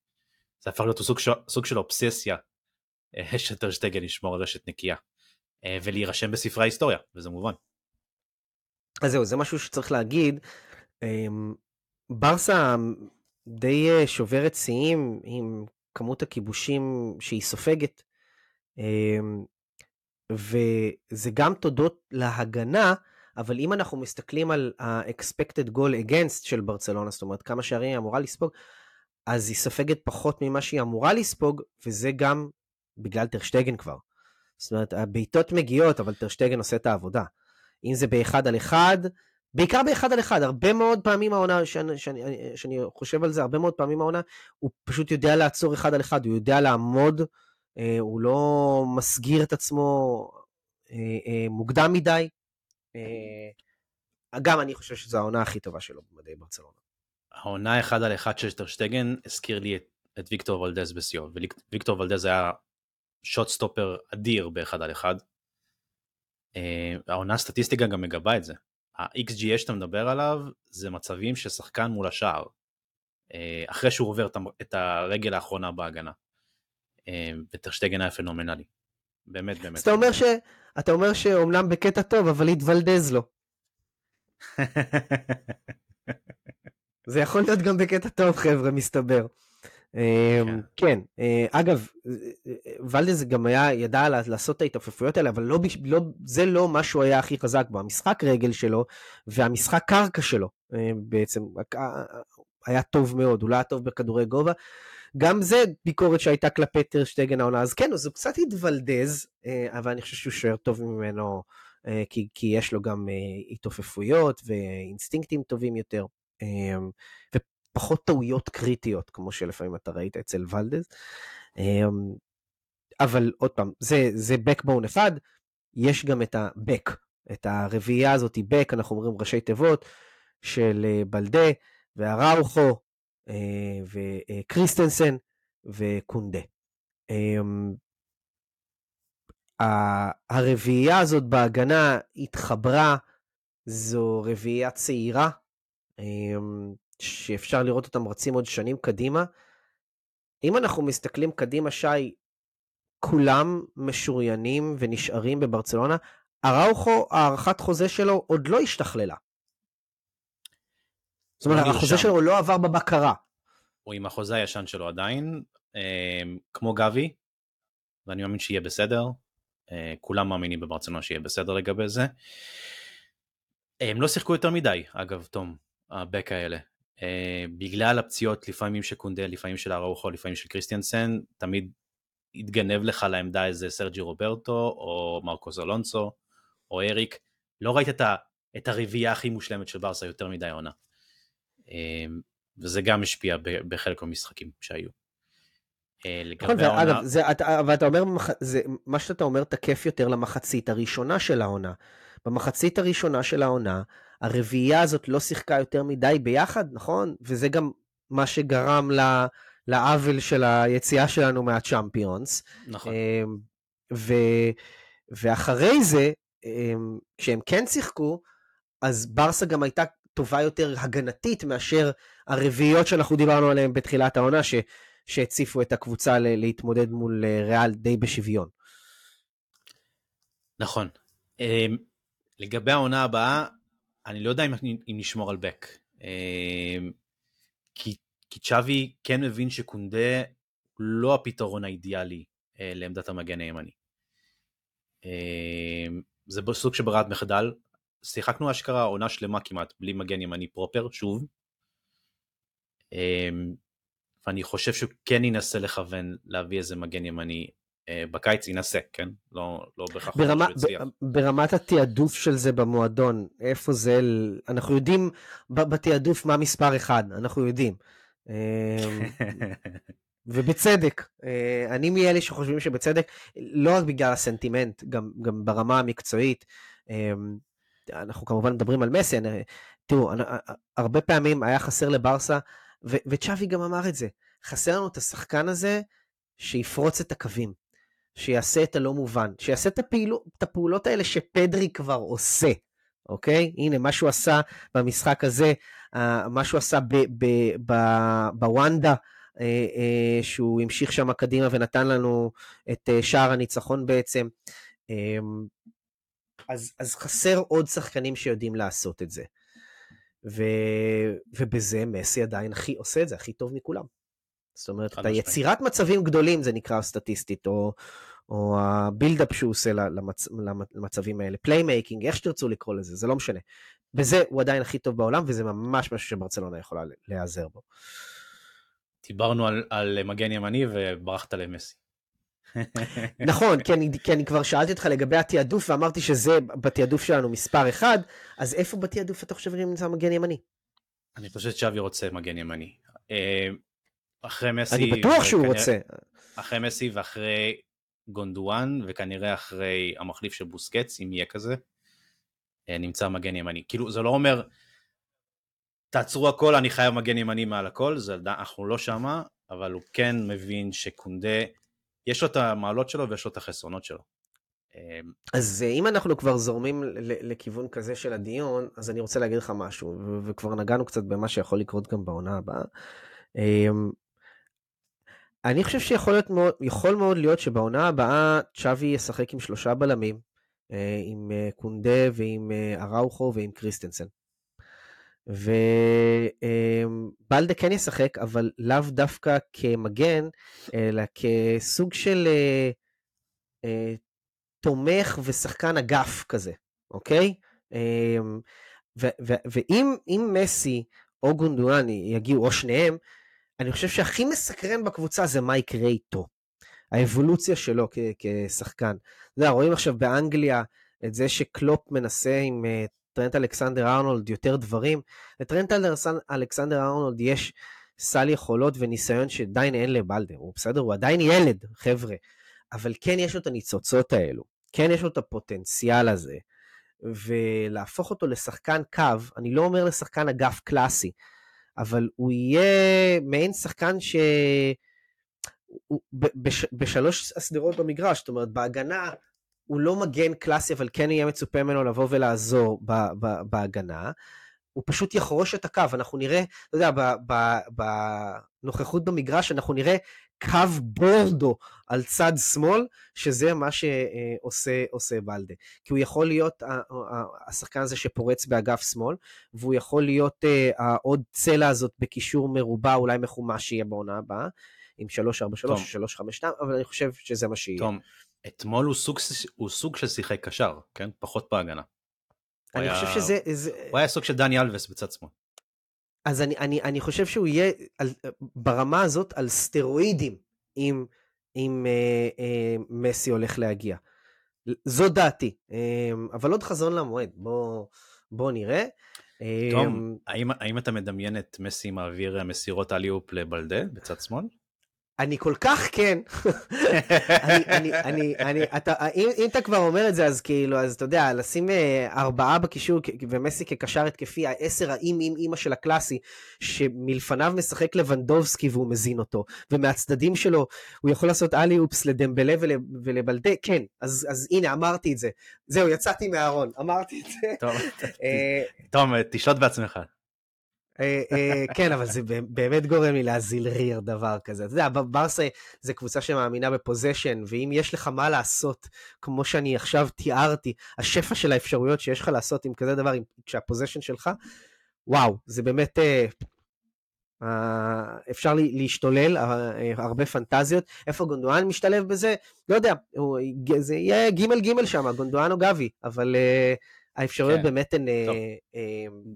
זה הפך להיות סוג, של- סוג של אובססיה אה, (laughs) שטרשטגן ישמור על רשת נקייה. אה, ולהירשם בספרי ההיסטוריה, וזה מובן. אז זהו, זה משהו שצריך להגיד. אמ, ברסה די אה, שוברת שיאים עם כמות הכיבושים שהיא סופגת. אמ, וזה גם תודות להגנה, אבל אם אנחנו מסתכלים על ה-expected goal against של ברצלונה, זאת אומרת כמה שערים היא אמורה לספוג, אז היא סופגת פחות ממה שהיא אמורה לספוג, וזה גם בגלל טרשטגן כבר. זאת אומרת, הבעיטות מגיעות, אבל טרשטגן עושה את העבודה. אם זה באחד על אחד, בעיקר באחד על אחד, הרבה מאוד פעמים העונה, שאני, שאני, שאני חושב על זה, הרבה מאוד פעמים העונה, הוא פשוט יודע לעצור אחד על אחד, הוא יודע לעמוד, אה, הוא לא מסגיר את עצמו אה, אה, מוקדם מדי. אה, גם אני חושב שזו העונה הכי טובה שלו במדעי ברצלונה. העונה אחד על אחד של טרשטגן הזכיר לי את, את ויקטור ולדז בשיאו, וויקטור ולדז היה שוט סטופר אדיר באחד על אחד. אה, העונה הסטטיסטיקה גם מגבה את זה. ה-XGA שאתה מדבר עליו זה מצבים של שחקן מול השער. אה, אחרי שהוא עובר את הרגל האחרונה בהגנה. אה, וטרשטגן היה פנומנלי. באמת באמת. אז אתה אומר ש... אתה אומר שאומנם בקטע טוב, אבל התוולדז לו. (laughs) זה יכול להיות גם בקטע טוב, חבר'ה, מסתבר. כן. כן, אה, אגב, ולדז גם היה, ידע לעשות את ההתעופפויות האלה, אבל לא, לא, זה לא מה שהוא היה הכי חזק בו. המשחק רגל שלו והמשחק קרקע שלו אה, בעצם אה, היה טוב מאוד, הוא לא היה טוב בכדורי גובה. גם זה ביקורת שהייתה כלפי טרשטגן העונה, אז כן, אז הוא קצת התוולדז, אבל אני חושב שהוא שוער טוב ממנו, כי, כי יש לו גם התעופפויות ואינסטינקטים טובים יותר. אה, ופחות טעויות קריטיות, כמו שלפעמים אתה ראית אצל ולדז. אמ, אבל עוד פעם, זה, זה backbone אחד, יש גם את ה-back, את הרביעייה הזאת, back, אנחנו אומרים ראשי תיבות, של אה, בלדה, והראוכו, אה, וקריסטנסן, וקונדה. אמ, הרביעייה הזאת בהגנה התחברה, זו רביעייה צעירה, אמ, שאפשר לראות אותם רצים עוד שנים קדימה. אם אנחנו מסתכלים קדימה, שי, כולם משוריינים ונשארים בברצלונה. אראוכו, הארכת חוזה שלו עוד לא השתכללה. זאת אומרת, החוזה. שלו לא עבר בבקרה. הוא עם החוזה הישן שלו עדיין, אה, כמו גבי, ואני מאמין שיהיה בסדר. אה, כולם מאמינים בברצלונה שיהיה בסדר לגבי זה. הם לא שיחקו יותר מדי, אגב, תום, הבק האלה. אה, בגלל הפציעות, לפעמים של קונדה, לפעמים של אראוחו, לפעמים של קריסטיאנסן, תמיד התגנב לך לעמדה איזה סרג'י רוברטו, או מרקוס אלונסו, או אריק. לא ראית את, ה, את הרביעייה הכי מושלמת של ברסה יותר מדי עונה. אה, וזה גם השפיע בחלק מהמשחקים שהיו. אה, נכון, לגבי העונה, ואגב, זה, אתה, אבל אתה אומר, זה, מה שאתה אומר תקף יותר למחצית הראשונה של העונה. במחצית הראשונה של העונה, הרביעייה הזאת לא שיחקה יותר מדי ביחד, נכון? וזה גם מה שגרם ל- לעוול של היציאה שלנו מהצ'אמפיונס. נכון, אמ, ו, ואחרי זה, אמ, כשהם כן שיחקו, אז ברסה גם הייתה טובה יותר הגנתית מאשר הרביעיות שאנחנו דיברנו עליהן בתחילת העונה, ש, שהציפו את הקבוצה ל, להתמודד מול אה, ריאל די בשוויון. נכון. אה, לגבי העונה הבאה, אני לא יודע אם, אם נשמור על בק. אה, כי, כי צ'אבי כן מבין שקונדה הוא לא הפתרון האידיאלי אה, לעמדת המגן הימני. אה, זה סוג של ברירת מחדל. שיחקנו אשכרה עונה שלמה כמעט בלי מגן ימני פרופר, שוב. אה, ואני חושב שהוא כן ינסה לכוון להביא איזה מגן ימני בקיץ, ינסה, כן? לא, לא בהכרח ברמה, שהוא יצליח. ברמת התעדוף של זה במועדון, איפה זה, אנחנו יודעים בתעדוף מה מספר אחד, אנחנו יודעים. אמ, (laughs) ובצדק, אה, אני מאלה שחושבים שבצדק, לא רק בגלל הסנטימנט, גם, גם ברמה המקצועית. אמ, אנחנו כמובן מדברים על מסי, תראו, הרבה פעמים היה חסר לברסה, וצ'אבי גם אמר את זה, חסר לנו את השחקן הזה שיפרוץ את הקווים, שיעשה את הלא מובן, שיעשה את, הפעילו, את הפעולות האלה שפדרי כבר עושה, אוקיי? הנה, מה שהוא עשה במשחק הזה, מה שהוא עשה בוונדה, אה, אה, שהוא המשיך שם קדימה ונתן לנו את אה, שער הניצחון בעצם. אה, אז, אז חסר עוד שחקנים שיודעים לעשות את זה. ו, ובזה מסי עדיין הכי עושה את זה הכי טוב מכולם. זאת אומרת, את. היצירת מצבים גדולים זה נקרא סטטיסטית, או, או הבילדאפ שהוא עושה למצ, למצבים האלה, playmaking, איך שתרצו לקרוא לזה, זה לא משנה. בזה הוא עדיין הכי טוב בעולם, וזה ממש משהו שברצלונה יכולה להיעזר בו. דיברנו על, על מגן ימני וברחת למסי. (laughs) נכון, כי אני, כי אני כבר שאלתי אותך לגבי התעדוף, ואמרתי שזה בתעדוף שלנו מספר אחד, אז איפה בתעדוף אתה חושב נמצא מגן ימני? אני חושב שצ'אבי רוצה מגן ימני. אחרי מסי... אני בטוח שהוא וכנראה- רוצה. אחרי מסי ואחרי גונדואן, וכנראה אחרי המחליף של בוסקץ, אם יהיה כזה, אה, נמצא מגן ימני. כאילו, זה לא אומר, תעצרו הכל, אני חייב מגן ימני מעל הכל, זה, אנחנו לא שמה, אבל הוא כן מבין שקונדה, יש לו את המעלות שלו ויש לו את החסרונות שלו. אה, אז אה, אם אנחנו כבר זורמים לכיוון כזה של הדיון, אז אני רוצה להגיד לך משהו, וכבר נגענו קצת במה שיכול לקרות גם בעונה הבאה. אמ, אני חושב שיכול להיות מאוד, יכול מאוד להיות שבעונה הבאה צ'אבי ישחק עם שלושה בלמים, אה, עם אה, קונדה ועם אה, אראוכו ועם קריסטנסן. ובלדה כן ישחק, אבל לאו דווקא כמגן, אלא כסוג של תומך ושחקן אגף כזה, אוקיי? ואם מסי או גונדואני יגיעו, או שניהם, אני חושב שהכי מסקרן בקבוצה זה מה יקרה איתו. האבולוציה שלו כ- כשחקן. אתה יודע, רואים עכשיו באנגליה את זה שקלופ מנסה עם uh, טרנט אלכסנדר ארנולד יותר דברים. לטרנט אלכסנדר ארנולד יש סל יכולות וניסיון שעדיין אין לבלדר. הוא בסדר, הוא עדיין ילד, חבר'ה. אבל כן יש לו את הניצוצות האלו. כן יש לו את הפוטנציאל הזה. ולהפוך אותו לשחקן קו, אני לא אומר לשחקן אגף קלאסי, אבל הוא יהיה מעין שחקן ש... בש... בשלוש השדרות במגרש, זאת אומרת בהגנה הוא לא מגן קלאסי, אבל כן יהיה מצופה ממנו לבוא ולעזור ב... ב... בהגנה. הוא פשוט יחרוש את הקו, אנחנו נראה, אתה יודע, בנוכחות במגרש אנחנו נראה קו בורדו על צד שמאל, שזה מה שעושה בלדה. כי הוא יכול להיות השחקן הזה שפורץ באגף שמאל, והוא יכול להיות העוד צלע הזאת בקישור מרובע, אולי מחומש שיהיה בעונה הבאה, עם 343 או 352, אבל אני חושב שזה מה שיהיה. תום, אתמול הוא סוג, הוא סוג של שיחק קשר, כן? פחות בהגנה. אני היה... חושב שזה... זה... הוא היה סוג של דני אלווס בצד שמאל. אז אני, אני, אני חושב שהוא יהיה על, ברמה הזאת על סטרואידים אם, אם אה, אה, מסי הולך להגיע. זו דעתי, אה, אבל עוד חזון למועד, בוא, בוא נראה. תום, אה, האם, האם אתה מדמיין את מסי מעביר מסירות אליופ לבלדה בצד שמאל? אני כל כך כן. אני, אני, אני, אני, אתה, אם, אם אתה כבר אומר את זה, אז כאילו, אז אתה יודע, לשים אה, ארבעה בקישור ומסי כקשר התקפי, העשר האם עם אימא של הקלאסי, שמלפניו משחק לבנדובסקי והוא מזין אותו, ומהצדדים שלו הוא יכול לעשות אלי אופס לדמבלה ול, ולבלדה, כן, אז, אז הנה, אמרתי את זה. זהו, יצאתי מהארון, אמרתי את זה. טוב, תום, אה, תשלוט בעצמך. אה, אה, כן, אבל זה באמת גורם לי להזיל ריר דבר כזה. אתה יודע, ברסה זה קבוצה שמאמינה בפוזיישן, ואם יש לך מה לעשות, כמו שאני עכשיו תיארתי, השפע של האפשרויות שיש לך לעשות עם כזה דבר, כשה position שלך, וואו, זה באמת... Uh, אפשר להשתולל, הרבה פנטזיות. איפה גונדואן משתלב בזה? לא יודע, זה יהיה ג' ג' שם, גונדואן או גבי, אבל האפשרויות כן. באמת הן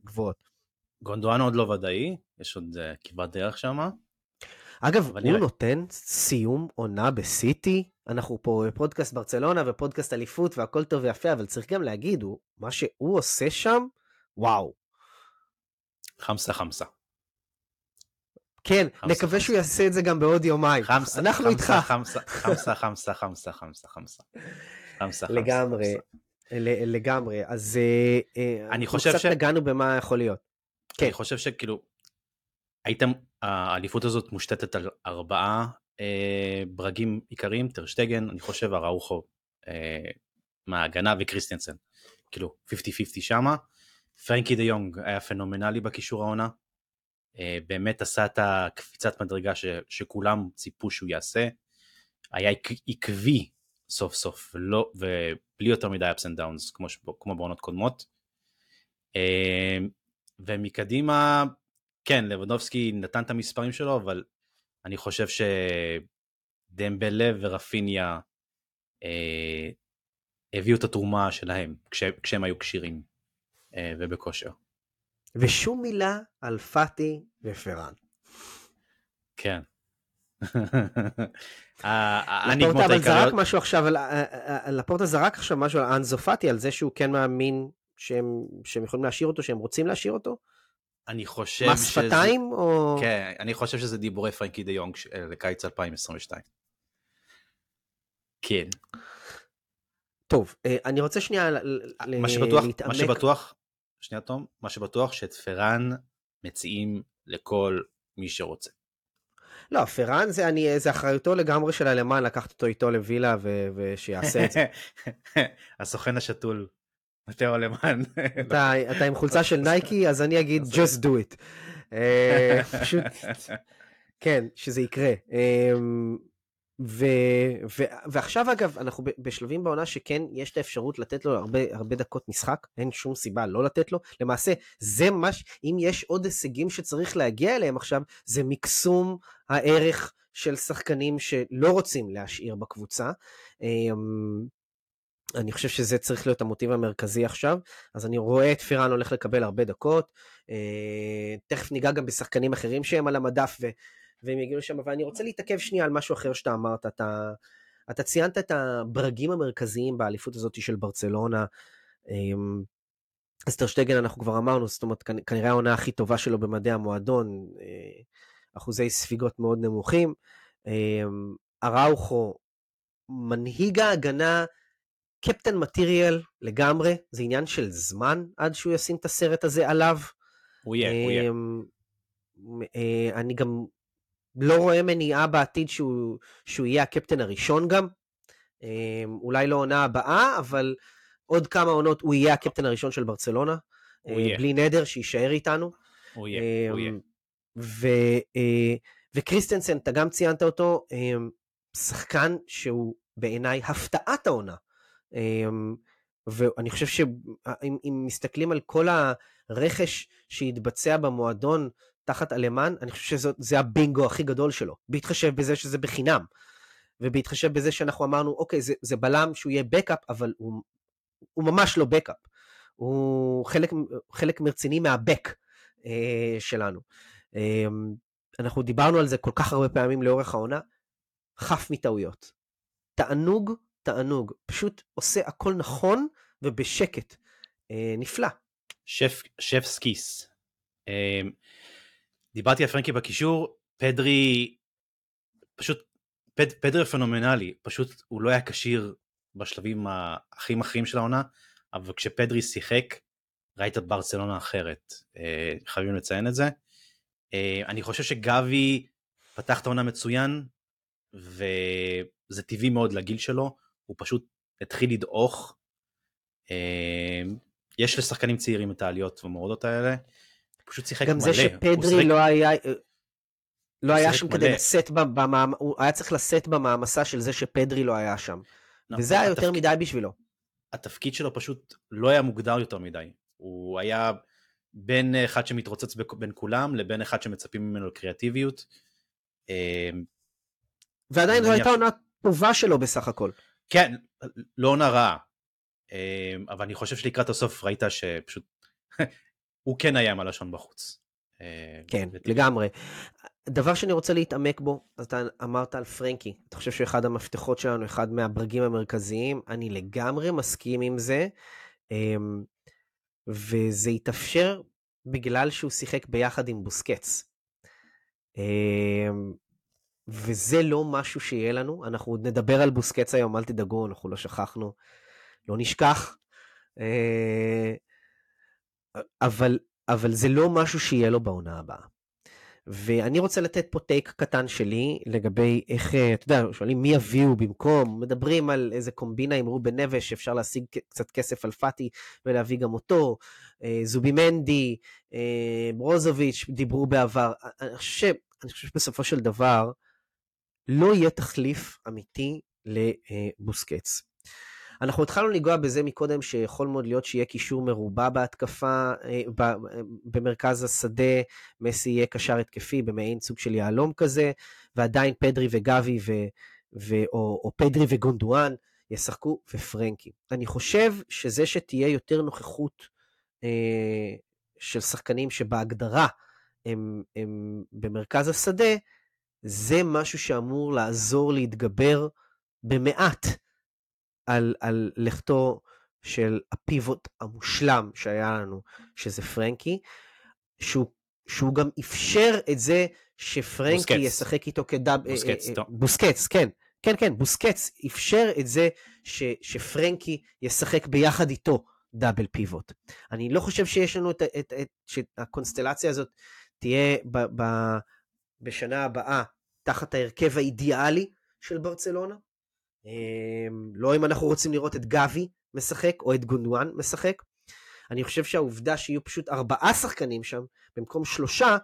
גבוהות. גונדואן עוד לא ודאי, יש עוד uh, כברת דרך שם. אגב, הוא נראה. נותן סיום עונה בסיטי. אנחנו פה פודקאסט ברצלונה ופודקאסט אליפות והכל טוב ויפה, אבל צריך גם להגיד, הוא, מה שהוא עושה שם, וואו. חמסה חמסה. כן, חמסה, נקווה חמסה. שהוא יעשה את זה גם בעוד יומיים. חמסה, אנחנו חמסה, איתך. חמסה, חמסה, חמסה, חמסה, חמסה, חמסה. חמסה, לגמרי, חמסה. לגמרי. אז אה, אה, אני חושב ש... קצת נגענו במה יכול להיות. כן. אני חושב שכאילו, הייתם, האליפות הזאת מושתתת על ארבעה אה, ברגים עיקריים, טרשטגן, אני חושב אראוחו אה, מההגנה וקריסטיאנסן, כאילו 50-50 שמה. פרנקי דה יונג היה פנומנלי בקישור העונה, אה, באמת עשה את הקפיצת מדרגה ש, שכולם ציפו שהוא יעשה, היה עקבי סוף סוף, ולא, ובלי יותר מדי ups and downs כמו, כמו בעונות קודמות. אה, ומקדימה, כן, לבנובסקי נתן את המספרים שלו, אבל אני חושב שדמבלה ורפיניה אה, הביאו את התרומה שלהם כש, כשהם היו כשירים אה, ובכושר. ושום מילה על פאטי ופרן. כן. (laughs) לפורטה אבל זרק משהו עכשיו, לפורטה זרק עכשיו משהו על אנזו פאטי, על זה שהוא כן מאמין שהם, שהם יכולים להשאיר אותו, שהם רוצים להשאיר אותו? אני חושב מס שזה... שפתיים או... כן, אני חושב שזה דיבורי פרנקי דה יונג אה, לקיץ 2022. כן. טוב, אה, אני רוצה שנייה מה שבטוח, להתעמק... מה שבטוח, שנייה תום, מה שבטוח שאת פראן מציעים לכל מי שרוצה. לא, פראן זה, אני, זה אחריותו לגמרי של הלמן לקחת אותו איתו לווילה ו, ושיעשה את זה. (laughs) הסוכן השתול מתאו למען. אתה עם חולצה של נייקי, אז אני אגיד just do it. אה, פשוט, כן, שזה יקרה. אמ, ו, ו, ועכשיו אגב, אנחנו בשלבים בעונה שכן יש את האפשרות לתת לו הרבה, הרבה דקות משחק, אין שום סיבה לא לתת לו. למעשה, זה מה, ש- אם יש עוד הישגים שצריך להגיע אליהם עכשיו, זה מקסום הערך של שחקנים שלא רוצים להשאיר בקבוצה. אני חושב שזה צריך להיות המוטיב המרכזי עכשיו, אז אני רואה את פירן הולך לקבל הרבה דקות, אה, תכף ניגע גם בשחקנים אחרים שהם על המדף ו, והם יגיעו לשם, אבל אני רוצה להתעכב שנייה על משהו אחר שאתה אמרת, אתה, אתה ציינת את הברגים המרכזיים באליפות הזאת של ברצלונה, אמ, אסטרשטגן אנחנו כבר אמרנו, זאת אומרת כנ- כנראה העונה הכי טובה שלו במדעי המועדון, אה, אחוזי ספיגות מאוד נמוכים, אמ, אראוכו, מנהיג ההגנה, קפטן מטריאל לגמרי, זה עניין של זמן עד שהוא ישים את הסרט הזה עליו. הוא יהיה, הוא יהיה. אמ, אה, אני גם לא רואה מניעה בעתיד שהוא, שהוא יהיה הקפטן הראשון גם. אמ, אולי לא עונה הבאה, אבל עוד כמה עונות הוא יהיה הקפטן הראשון של ברצלונה. הוא אה, יהיה. בלי נדר, שיישאר איתנו. הוא יהיה, הוא יהיה. אמ, ו- אה, וקריסטנסן, אתה גם ציינת אותו, אמ, שחקן שהוא בעיניי הפתעת העונה. אמ, ואני חושב שאם אם מסתכלים על כל הרכש שהתבצע במועדון תחת אלמן, אני חושב שזה הבינגו הכי גדול שלו, בהתחשב בזה שזה בחינם, ובהתחשב בזה שאנחנו אמרנו, אוקיי, זה, זה בלם שהוא יהיה בקאפ, אבל הוא, הוא ממש לא backup, הוא חלק, חלק רציני מהבק אה, שלנו. אה, אנחנו דיברנו על זה כל כך הרבה פעמים לאורך העונה, חף מטעויות. תענוג, תענוג, פשוט עושה הכל נכון ובשקט. אה, נפלא. chef, chef's kiss. אמ, דיברתי על פרנקי בקישור, פדרי, פשוט, פד, פדרי פנומנלי, פשוט הוא לא היה כשיר בשלבים הכי מכריעים של העונה, אבל כשפדרי שיחק, ראית ברצלונה אחרת, אה, חייבים לציין את זה. אה, אני חושב שגבי פתח את העונה מצוין, וזה טבעי מאוד לגיל שלו, הוא פשוט התחיל לדעוך. אה, יש לשחקנים צעירים את העליות והמורדות האלה. הוא פשוט שיחק גם מלא. זה הוא שפדרי שיחק- לא היה... לא היה שם כדי מלא. לשאת, במאמ... הוא היה צריך לשאת במעמסה של זה שפדרי לא היה שם. נכון, וזה היה יותר התפק- מדי בשבילו. התפקיד שלו פשוט לא היה מוגדר יותר מדי. הוא היה בין אחד שמתרוצץ בין כולם לבין אחד שמצפים ממנו לקריאטיביות. אה, ועדיין זו נניח- הייתה עונה טובה שלו בסך הכל. כן, לא עונה רעה. אה, אבל אני חושב שלקראת הסוף ראית שפשוט הוא כן היה עם הלשון בחוץ. אה, כן. לגמרי. דבר שאני רוצה להתעמק בו, אז אתה אמרת על פרנקי, אתה חושב שאחד המפתחות שלנו, אחד מהברגים המרכזיים, אני לגמרי מסכים עם זה, אמ, וזה התאפשר בגלל שהוא שיחק ביחד עם בוסקץ. וזה לא משהו שיהיה לנו, אנחנו עוד נדבר על בוסקץ היום, אל תדאגו, אנחנו לא שכחנו, לא נשכח. אה, אבל, אבל זה לא משהו שיהיה לו בעונה הבאה. ואני רוצה לתת פה טייק קטן שלי לגבי איך, אה, אתה יודע, שואלים מי יביאו במקום, מדברים על איזה קומבינה עם רובן נבש, שאפשר להשיג קצת כסף על פאטי ולהביא גם אותו, אה, זובי מנדי, אה, ברוזוביץ', דיברו בעבר. אני חושב, אני חושב שבסופו של דבר, לא יהיה תחליף אמיתי לבוסקץ. אנחנו התחלנו לנגוע בזה מקודם, שיכול מאוד להיות שיהיה קישור מרובע בהתקפה, אה, ב- במרכז השדה, מסי יהיה קשר התקפי במעין סוג של יהלום כזה, ועדיין פדרי וגבי ו, ו, או, או פדרי וגונדואן ישחקו ופרנקי. אני חושב שזה שתהיה יותר נוכחות אה, של שחקנים שבהגדרה הם, הם במרכז השדה, זה משהו שאמור לעזור להתגבר במעט על, על לכתו של הפיבוט המושלם שהיה לנו, שזה פרנקי, שהוא, שהוא גם אפשר את זה שפרנקי בוסקץ. ישחק איתו כדאב... בוסקץ, אה, אה. בוסקץ, כן. כן, כן, בוסקץ אפשר את זה ש, שפרנקי ישחק ביחד איתו דאבל פיבוט. אני לא חושב שיש לנו את, את, את שהקונסטלציה הזאת תהיה ב, ב, בשנה הבאה תחת ההרכב האידיאלי של ברצלונה. אמ, לא אם אנחנו רוצים לראות את גבי משחק או את גונדואן משחק. אני חושב שהעובדה שיהיו פשוט ארבעה שחקנים שם במקום שלושה,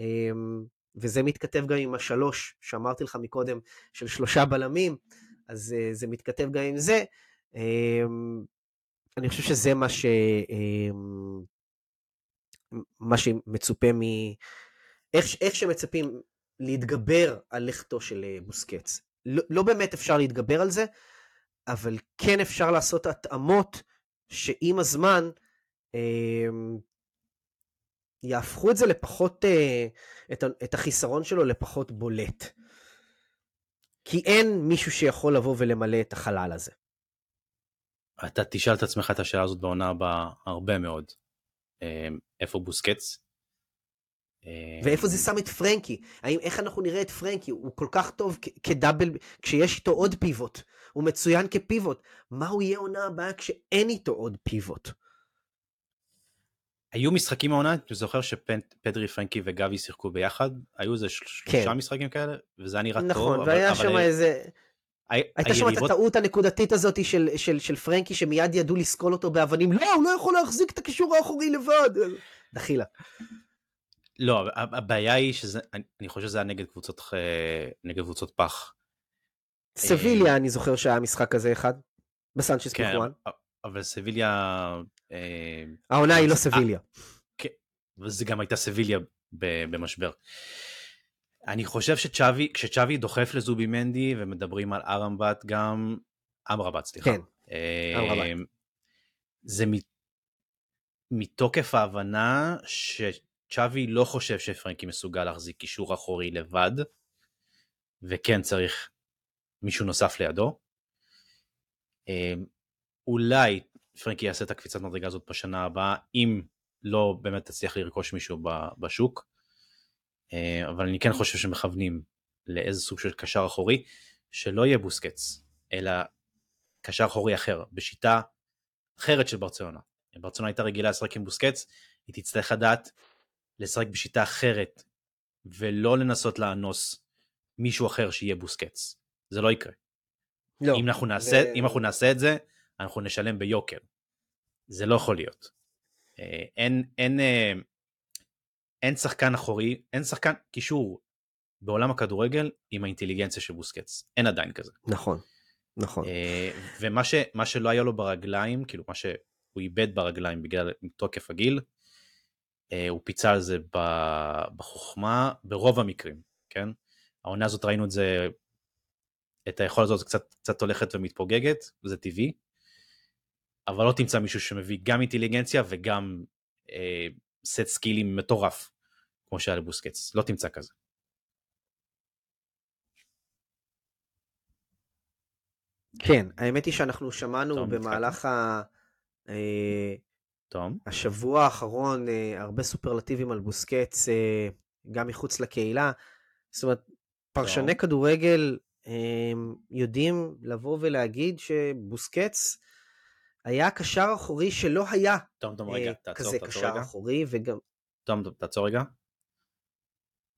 אמ, וזה מתכתב גם עם השלוש שאמרתי לך מקודם, של שלושה בלמים, אז uh, זה מתכתב גם עם זה. Um, אני חושב שזה מה ש... מה שמצופה. איך, איך שמצפים להתגבר על לכתו של אה, בוסקץ. לא, לא באמת אפשר להתגבר על זה, אבל כן אפשר לעשות התאמות שעם הזמן אה, יהפכו את זה לפחות, אה, את, את החיסרון שלו לפחות בולט. כי אין מישהו שיכול לבוא ולמלא את החלל הזה. אתה תשאל את עצמך את השאלה הזאת בעונה הבאה הרבה מאוד. אה, איפה בוסקץ? ואיפה זה שם את פרנקי? האם, איך אנחנו נראה את פרנקי? הוא כל כך טוב כדאבל, כשיש איתו עוד פיבוט. הוא מצוין כפיבוט. מה הוא יהיה עונה הבאה כשאין איתו עוד פיבוט? היו משחקים העונה, אני זוכר שפדרי, פרנקי וגבי שיחקו ביחד, היו איזה שלושה כן. משחקים כאלה, וזה היה נראה נכון, טוב. נכון, והיה שם אבל... איזה... הייתה שם את הטעות הנקודתית הזאת של, של, של פרנקי, שמיד ידעו לסקול אותו באבנים, לא, הוא לא יכול להחזיק את הקישור האחורי לבד. דחילה. לא, הבעיה היא שזה, אני חושב שזה היה נגד קבוצות, אה, נגד קבוצות פח. סביליה, אני זוכר שהיה משחק כזה אחד, בסנצ'ס כן, פיחואן. אבל סביליה... אה, העונה היא לא סביליה. כן, וזה גם הייתה סביליה במשבר. אני חושב שצ'אבי, כשצ'אבי דוחף לזובי מנדי ומדברים על ארמבט גם, אמרבט סליחה. כן, אמרבט. אה, זה מתוקף ההבנה ש... צ'אבי לא חושב שפרנקי מסוגל להחזיק קישור אחורי לבד, וכן צריך מישהו נוסף לידו. אמ, אולי פרנקי יעשה את הקפיצת מדרגה הזאת בשנה הבאה, אם לא באמת תצליח לרכוש מישהו בשוק. אמ, אבל אני כן חושב שמכוונים לאיזה סוג של קשר אחורי, שלא יהיה בוסקץ, אלא קשר אחורי אחר, בשיטה אחרת של ברצלונה. ברצלונה הייתה רגילה לשחק עם בוסקץ, היא תצטרך לדעת לשחק בשיטה אחרת, ולא לנסות לאנוס מישהו אחר שיהיה בוסקץ. זה לא יקרה. לא. אם אנחנו נעשה, ו... אם אנחנו נעשה את זה, אנחנו נשלם ביוקר. זה לא יכול להיות. אה, אין, אין, אה, אין שחקן אחורי, אין שחקן קישור בעולם הכדורגל עם האינטליגנציה של בוסקץ. אין עדיין כזה. נכון, נכון. אה, ומה ש, שלא היה לו ברגליים, כאילו מה שהוא איבד ברגליים בגלל תוקף הגיל, הוא פיצה על זה בחוכמה ברוב המקרים, כן? העונה הזאת ראינו את זה, את היכולת הזאת קצת, קצת הולכת ומתפוגגת, זה טבעי, אבל לא תמצא מישהו שמביא גם אינטליגנציה וגם אה, סט סקילים מטורף, כמו שהיה לבוסקץ, לא תמצא כזה. כן, האמת היא שאנחנו שמענו במהלך ה... תום. השבוע האחרון אה, הרבה סופרלטיבים על בוסקץ, אה, גם מחוץ לקהילה. זאת אומרת, פרשני. כדורגל אה, יודעים לבוא ולהגיד שבוסקץ היה קשר אחורי שלא היה תום, תום, רגע, תעצור, כזה תעצור קשר רגע. אחורי, וגם... תום, תעצור רגע.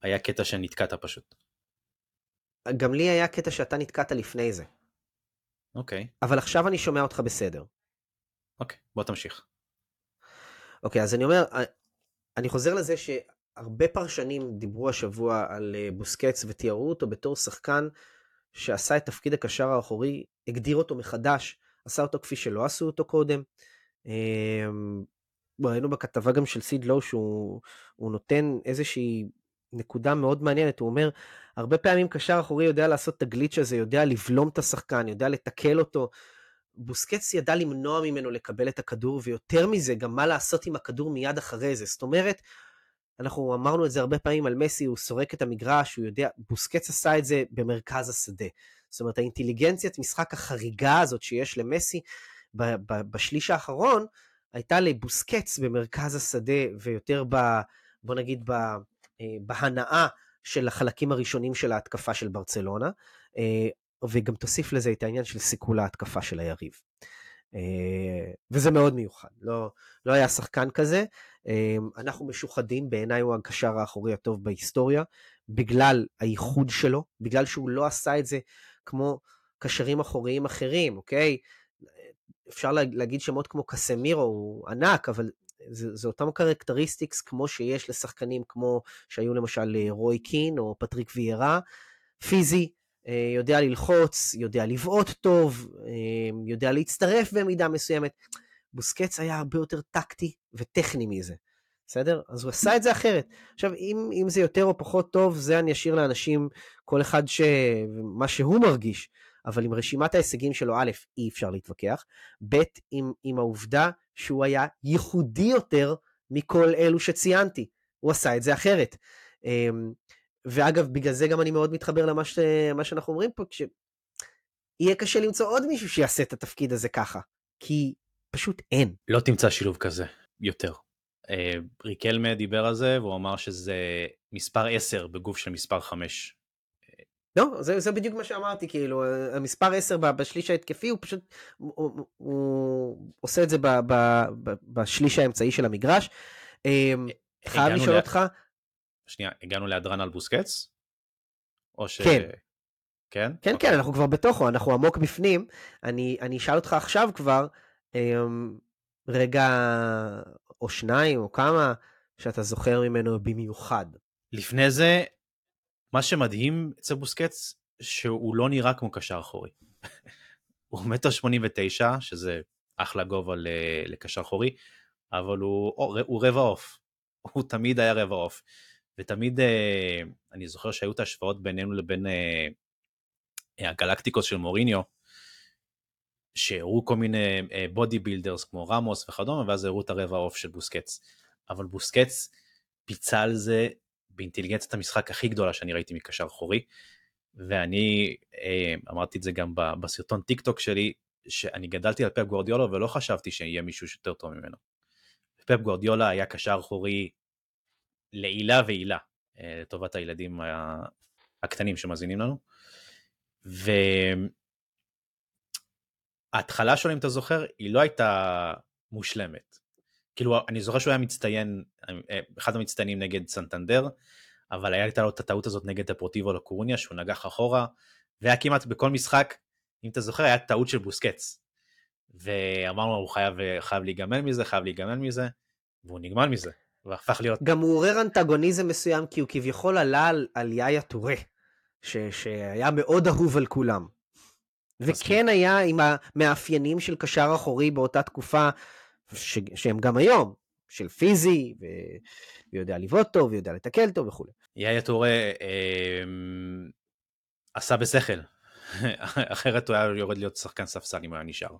היה קטע שנתקעת פשוט. גם לי היה קטע שאתה נתקעת לפני זה. אוקיי. אבל עכשיו אני שומע אותך בסדר. אוקיי, בוא תמשיך. אוקיי, אז אני אומר, אה, אני חוזר לזה שהרבה פרשנים דיברו השבוע על אה, בוסקץ ותיארו אותו בתור שחקן שעשה את תפקיד הקשר האחורי, הגדיר אותו מחדש, עשה אותו כפי שלא עשו אותו קודם. אמ, ראינו בכתבה גם של סיד לואו שהוא נותן איזושהי נקודה מאוד מעניינת, הוא אומר, הרבה פעמים קשר אחורי יודע לעשות את הגליץ' הזה, יודע לבלום את השחקן, יודע לתקל אותו, בוסקץ ידע למנוע ממנו לקבל את הכדור, ויותר מזה, גם מה לעשות עם הכדור מיד אחרי זה. זאת אומרת, אנחנו אמרנו את זה הרבה פעמים על מסי, הוא סורק את המגרש, הוא יודע, בוסקץ עשה את זה במרכז השדה. זאת אומרת, האינטליגנציית משחק החריגה הזאת שיש למסי ב- ב- בשליש האחרון, הייתה לבוסקץ במרכז השדה, ויותר ב... בוא נגיד ב... אה, בהנאה של החלקים הראשונים של ההתקפה של ברצלונה. וגם תוסיף לזה את העניין של סיכול ההתקפה של היריב. אה, וזה מאוד מיוחד, לא, לא היה שחקן כזה. אה, אנחנו משוחדים, בעיניי הוא הקשר האחורי הטוב בהיסטוריה, בגלל הייחוד שלו, בגלל שהוא לא עשה את זה כמו קשרים אחוריים אחרים, אוקיי? אפשר להגיד שמות כמו קסמירו הוא ענק, אבל זה, זה אותם characteristics כמו שיש לשחקנים כמו שהיו למשל אה, רוי קין או פטריק ויירה, פיזי, יודע ללחוץ, יודע לבעוט טוב, אה, יודע להצטרף במידה מסוימת. בוסקטס היה הרבה יותר טקטי וטכני מזה, בסדר? אז הוא עשה את זה אחרת. עכשיו, אם, אם זה יותר או פחות טוב, זה אני אשאיר לאנשים, כל אחד ש... מה שהוא מרגיש. אבל עם רשימת ההישגים שלו, א', אי אפשר להתווכח, ב', עם, עם העובדה שהוא היה ייחודי יותר מכל אלו שציינתי. הוא עשה את זה אחרת. ואגב, בגלל זה גם אני מאוד מתחבר למה ש... שאנחנו אומרים פה, כש... יהיה קשה למצוא עוד מישהו שיעשה את התפקיד הזה ככה, כי פשוט אין. לא תמצא שילוב כזה יותר. אה, ריקלמה דיבר על זה והוא אמר שזה מספר 10 בגוף של מספר 5 לא, זה, זה בדיוק מה שאמרתי, כאילו, המספר 10 בשליש ההתקפי הוא פשוט, הוא, הוא, הוא עושה את זה ב, ב, ב, בשליש האמצעי של המגרש. אמ, חייב לשאול אותך... שנייה, הגענו להדרן על בוסקץ? או ש... כן. כן? כן, okay. כן, אנחנו כבר בתוכו, אנחנו עמוק בפנים. אני, אני אשאל אותך עכשיו כבר, אמ, רגע או שניים או כמה, שאתה זוכר ממנו במיוחד. לפני זה, מה שמדהים אצל בוסקץ, שהוא לא נראה כמו קשר אחורי. (laughs) הוא מטר 89, שזה אחלה גובה לקשר אחורי, אבל הוא, הוא רבע עוף. הוא תמיד היה רבע עוף. ותמיד, אה, אני זוכר שהיו את ההשוואות בינינו לבין אה, הגלקטיקוס של מוריניו, שהראו כל מיני body אה, builders כמו ראמוס וכדומה, ואז הראו את הרבע עוף של בוסקטס. אבל בוסקטס פיצה על זה באינטליגנציית המשחק הכי גדולה שאני ראיתי מקשר אחורי. ואני אה, אמרתי את זה גם בסרטון טיק טוק שלי, שאני גדלתי על פפ גוורדיולה ולא חשבתי שיהיה מישהו שיותר טוב ממנו. פפ גוורדיולה היה קשר אחורי לעילא ולעילא, אה, לטובת הילדים הקטנים שמאזינים לנו. וההתחלה שלו, אם אתה זוכר, היא לא הייתה מושלמת. כאילו אני זוכר שהוא היה מצטיין, אה, אחד המצטיינים נגד סנטנדר, אבל הייתה לו את הטעות הזאת נגד הפרוטיבו לקורוניה שהוא נגח אחורה, והיה כמעט בכל משחק, אם אתה זוכר, היה טעות של בוסקץ. ואמרנו הוא חייב, חייב להיגמל מזה, חייב להיגמל מזה, והוא נגמל מזה, והפך להיות... גם הוא עורר אנטגוניזם מסוים, כי הוא כביכול עלה על, על יאיה טורה, ש, שהיה מאוד אהוב על כולם. וכן היה עם המאפיינים של קשר אחורי באותה תקופה, ש... שהם גם היום, של פיזי, ו... ויודע לבעוט טוב, ויודע לתקל טוב וכולי. יאיה טורה אה, עשה בשכל, (laughs) אחרת הוא היה יורד להיות שחקן ספסל אם הוא היה נשאר.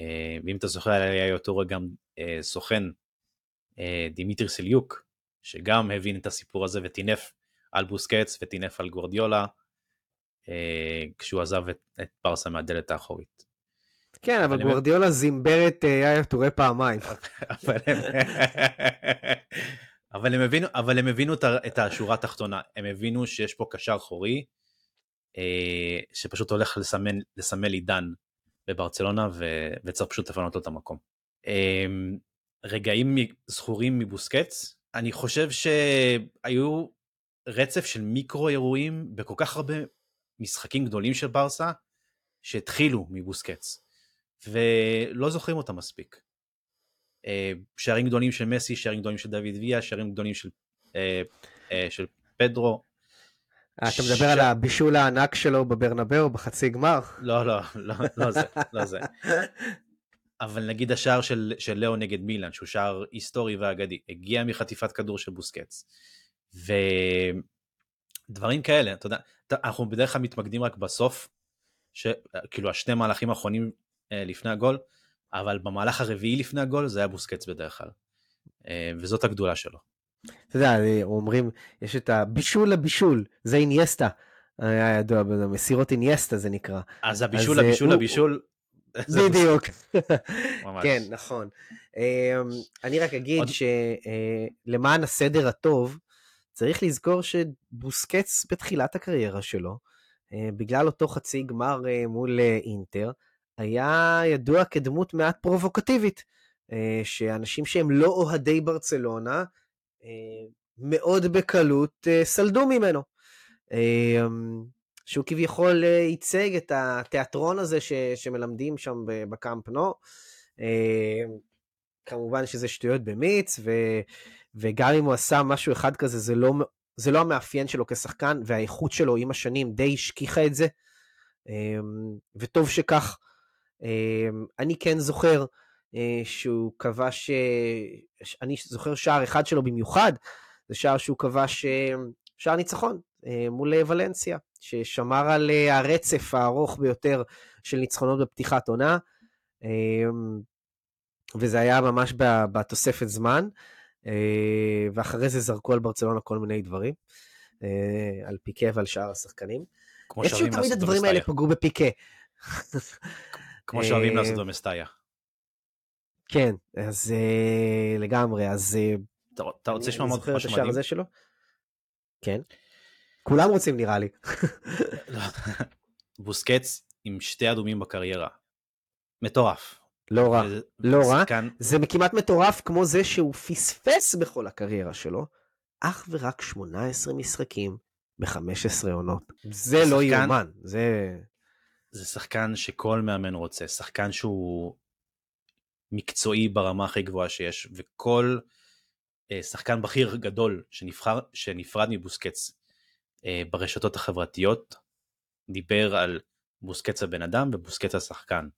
אה, ואם אתה זוכר על יאיה טורה גם אה, סוכן אה, דימיטרי סלוק, שגם הבין את הסיפור הזה וטינף על בוסקטס וטינף על גוורדיולה, אה, כשהוא עזב את, את ברסה מהדלת האחורית. כן, אבל גוורדיולה זימבר את אה, יאיא טורה פעמיים. (laughs) (laughs) אבל הם הבינו, אבל הם הבינו את השורה התחתונה, הם הבינו שיש פה קשר אחורי, שפשוט הולך לסמן, לסמל עידן בברצלונה, ו, וצריך פשוט לפנות לו את המקום. רגעים זכורים מבוסקץ, אני חושב שהיו רצף של מיקרו אירועים בכל כך הרבה משחקים גדולים של ברסה, שהתחילו מבוסקץ. ולא זוכרים אותם מספיק. אה, שערים גדולים של מסי, שערים גדולים של דוד ויה, שערים גדולים של, אה, אה, של פדרו. אתה מדבר על הבישול הענק שלו בברנבאו בחצי גמר? לא, לא, לא, לא זה, לא זה. (laughs) אבל נגיד השער של, של לאו נגד מילאן, שהוא שער היסטורי ואגדי, הגיע מחטיפת כדור של בוסקץ. ודברים כאלה, אתה יודע, אנחנו בדרך כלל מתמקדים רק בסוף, ש... כאילו השני מהלכים האחרונים אה, לפני הגול, אבל במהלך הרביעי לפני הגול זה היה בוסקץ בדרך כלל. אה, וזאת הגדולה שלו. אתה יודע, אומרים, יש את הבישול לבישול, זה אינייסטה. היה ידוע, מסירות אינייסטה זה נקרא. אז הבישול אז, לבישול הוא... לבישול. בדיוק. (laughs) כן, נכון. אני רק אגיד. שלמען הסדר הטוב, צריך לזכור שבוסקץ בתחילת הקריירה שלו, בגלל אותו חצי גמר מול אינטר, היה ידוע כדמות מעט פרובוקטיבית, אה, שאנשים שהם לא אוהדי ברצלונה, אה, מאוד בקלות אה, סלדו ממנו. שהוא כביכול ייצג את התיאטרון הזה ש, שמלמדים שם בקאמפ נו. כמובן שזה שטויות במיץ, ו, וגם אם הוא עשה משהו אחד כזה, זה לא, זה לא המאפיין שלו כשחקן, והאיכות שלו עם השנים די השכיחה את זה, אמ, וטוב שכך. אני כן זוכר אה, שהוא כבש, אני זוכר שער אחד שלו במיוחד, זה שער שהוא כבש, שער ניצחון מול ולנסיה, ששמר על הרצף הארוך ביותר של ניצחונות בפתיחת עונה. אמ, וזה היה ממש בתוספת זמן, אה, ואחרי זה זרקו על ברצלונה כל מיני דברים, אה, על פיקה ועל שאר השחקנים. איכשהו תמיד הדברים האלה פגעו בפיקה. כמו שאוהבים לעשות אה, במסטאיה. כן, אז לגמרי, אז... אתה רוצה לשמוע משהו מדהים? אני זוכר את השער הזה שלו? כן. כולם רוצים נראה לי. לא. בוסקץ עם שתי אדומים בקריירה. מטורף. לא רע, לא רע. זה כמעט מטורף כמו זה שהוא פספס בכל הקריירה שלו, אך ורק 18 משחקים ב-15 עונות. זה לא יאומן, זה... זה שחקן שכל מאמן רוצה, שחקן שהוא מקצועי ברמה הכי גבוהה שיש, וכל אה, שחקן בכיר גדול שנבחר, שנפרד מבוסקץ ברשתות החברתיות, דיבר על בוסקץ הבן אדם ובוסקץ השחקן.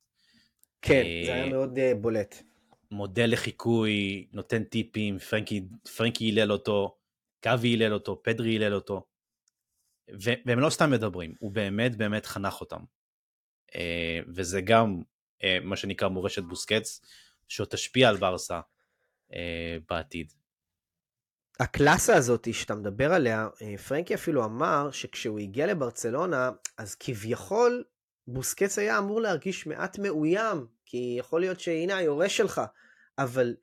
כן, זה היה מאוד uh, בולט. מודל לחיקוי, נותן טיפים, פרנקי, פרנקי הילל אותו, גבי הילל אותו, פדרי הילל אותו, והם לא סתם מדברים, הוא באמת באמת חנך אותם. וזה גם מה שנקרא מורשת בוסקץ, שעוד תשפיע על ברסה בעתיד. הקלאסה הזאת שאתה מדבר עליה, פרנקי אפילו אמר שכשהוא הגיע לברצלונה, אז כביכול בוסקץ היה אמור להרגיש מעט מאוים, כי יכול להיות שהנה היורש שלך, אבל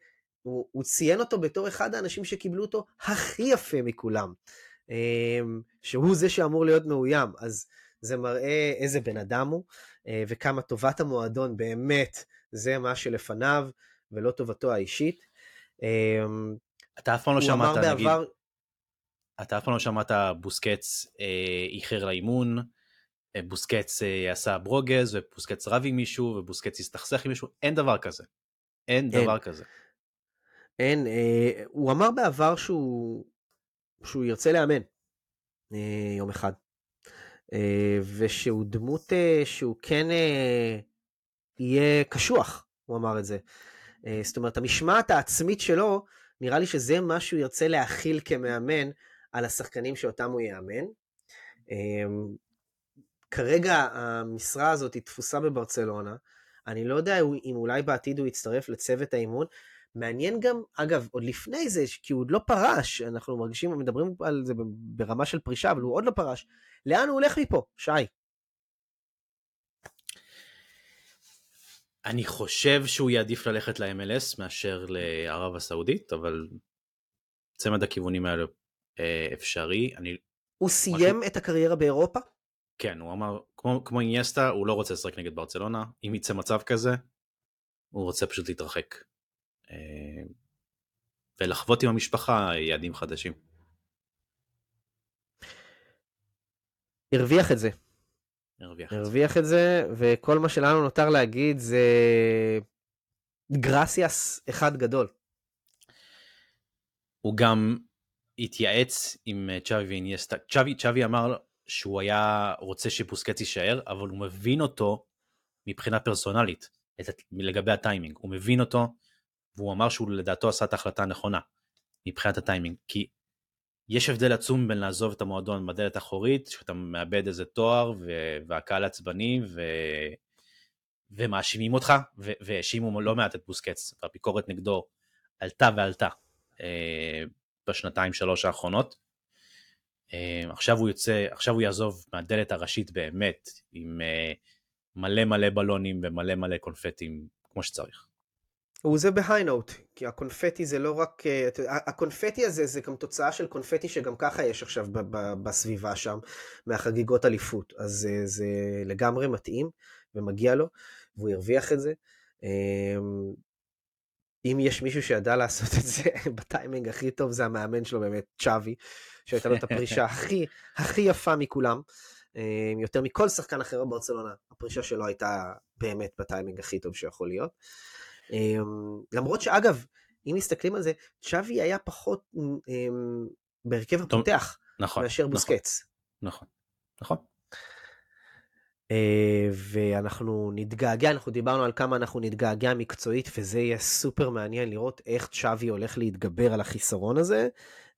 הוא, הוא ציין אותו בתור אחד האנשים שקיבלו אותו הכי יפה מכולם, אמ, שהוא זה שאמור להיות מאוים, אז זה מראה איזה בן אדם הוא, אה, וכמה טובת המועדון באמת זה מה שלפניו, ולא טובתו האישית. אתה אף פעם לא שמעת, נגיד, בעבר... אתה אף פעם לא שמעת בוסקץ אה, איחר לאימון, אה, בוסקץ אה, עשה ברוגז ובוסקץ רב עם מישהו ובוסקץ הסתכסך עם מישהו, אין דבר כזה. אין, אין. דבר כזה. אין, אה, הוא אמר בעבר שהוא, שהוא ירצה לאמן אה, יום אחד. אה, ושהוא דמות אה, שהוא כן אה, יהיה קשוח, הוא אמר את זה. אה, זאת אומרת, המשמעת העצמית שלו, נראה לי שזה מה שהוא ירצה להכיל כמאמן על השחקנים שאותם הוא יאמן. אה, כרגע המשרה הזאת היא תפוסה בברצלונה. אני לא יודע אם אולי בעתיד הוא יצטרף לצוות האימון. מעניין גם, אגב, עוד לפני זה, כי הוא עוד לא פרש, אנחנו מרגישים, מדברים על זה ברמה של פרישה, אבל הוא עוד לא פרש. לאן הוא הולך מפה, שי? אני חושב שהוא יעדיף ללכת ל-MLS מאשר לערב הסעודית, אבל צמד הכיוונים האלו אה, אפשרי. אני... הוא סיים משהו... את הקריירה באירופה? כן, הוא אמר, כמו, כמו אינייסטה, הוא לא רוצה לשחק נגד ברצלונה, אם יצא מצב כזה, הוא רוצה פשוט להתרחק. אה, ולחוות עם המשפחה יעדים חדשים. הרוויח את זה. הרוויח, הרוויח את זה, וכל מה שלנו נותר להגיד זה גרסיאס אחד גדול. הוא גם התייעץ עם אה, צ'אבי ואינייסטה. צ'אבי, צ'אבי אמר שהוא היה רוצה שבוסקץ יישאר, אבל הוא מבין אותו מבחינה פרסונלית, לגבי הטיימינג. הוא מבין אותו, והוא אמר שהוא לדעתו עשה את ההחלטה הנכונה, מבחינת הטיימינג. כי יש הבדל עצום בין לעזוב את המועדון בדלת האחורית, שאתה מאבד איזה תואר, ו- והקהל עצבני, ו... ומאשימים אותך, והאשימו לא מעט את בוסקץ, והביקורת נגדו עלתה ועלתה אה, בשנתיים שלוש האחרונות. אה, עכשיו הוא יוצא, עכשיו הוא יעזוב מהדלת הראשית באמת, עם אה, מלא מלא בלונים ומלא מלא קונפטים כמו שצריך. הוא זה בהיי נוט, כי הקונפטי זה לא רק, אה, הקונפטי הזה זה גם תוצאה של קונפטי שגם ככה יש עכשיו בסביבה שם, מהחגיגות אליפות, אז זה, זה לגמרי מתאים ומגיע לו, והוא הרוויח את זה. אם יש מישהו שידע לעשות את זה (laughs) בטיימינג הכי טוב זה המאמן שלו באמת, צ'אבי, שהייתה לו את הפרישה (laughs) הכי הכי יפה מכולם, אה, יותר מכל שחקן אחר בברצלונה, הפרישה שלו הייתה באמת בטיימינג הכי טוב שיכול להיות. אמ, למרות שאגב, אם מסתכלים על זה, צ'אבי היה פחות אמ, בהרכב הפותח נכון, מאשר נכון, בוסקץ. נכון, נכון. אה, ואנחנו נתגעגע, אנחנו דיברנו על כמה אנחנו נתגעגע מקצועית, וזה יהיה סופר מעניין לראות איך צ'אבי הולך להתגבר על החיסרון הזה,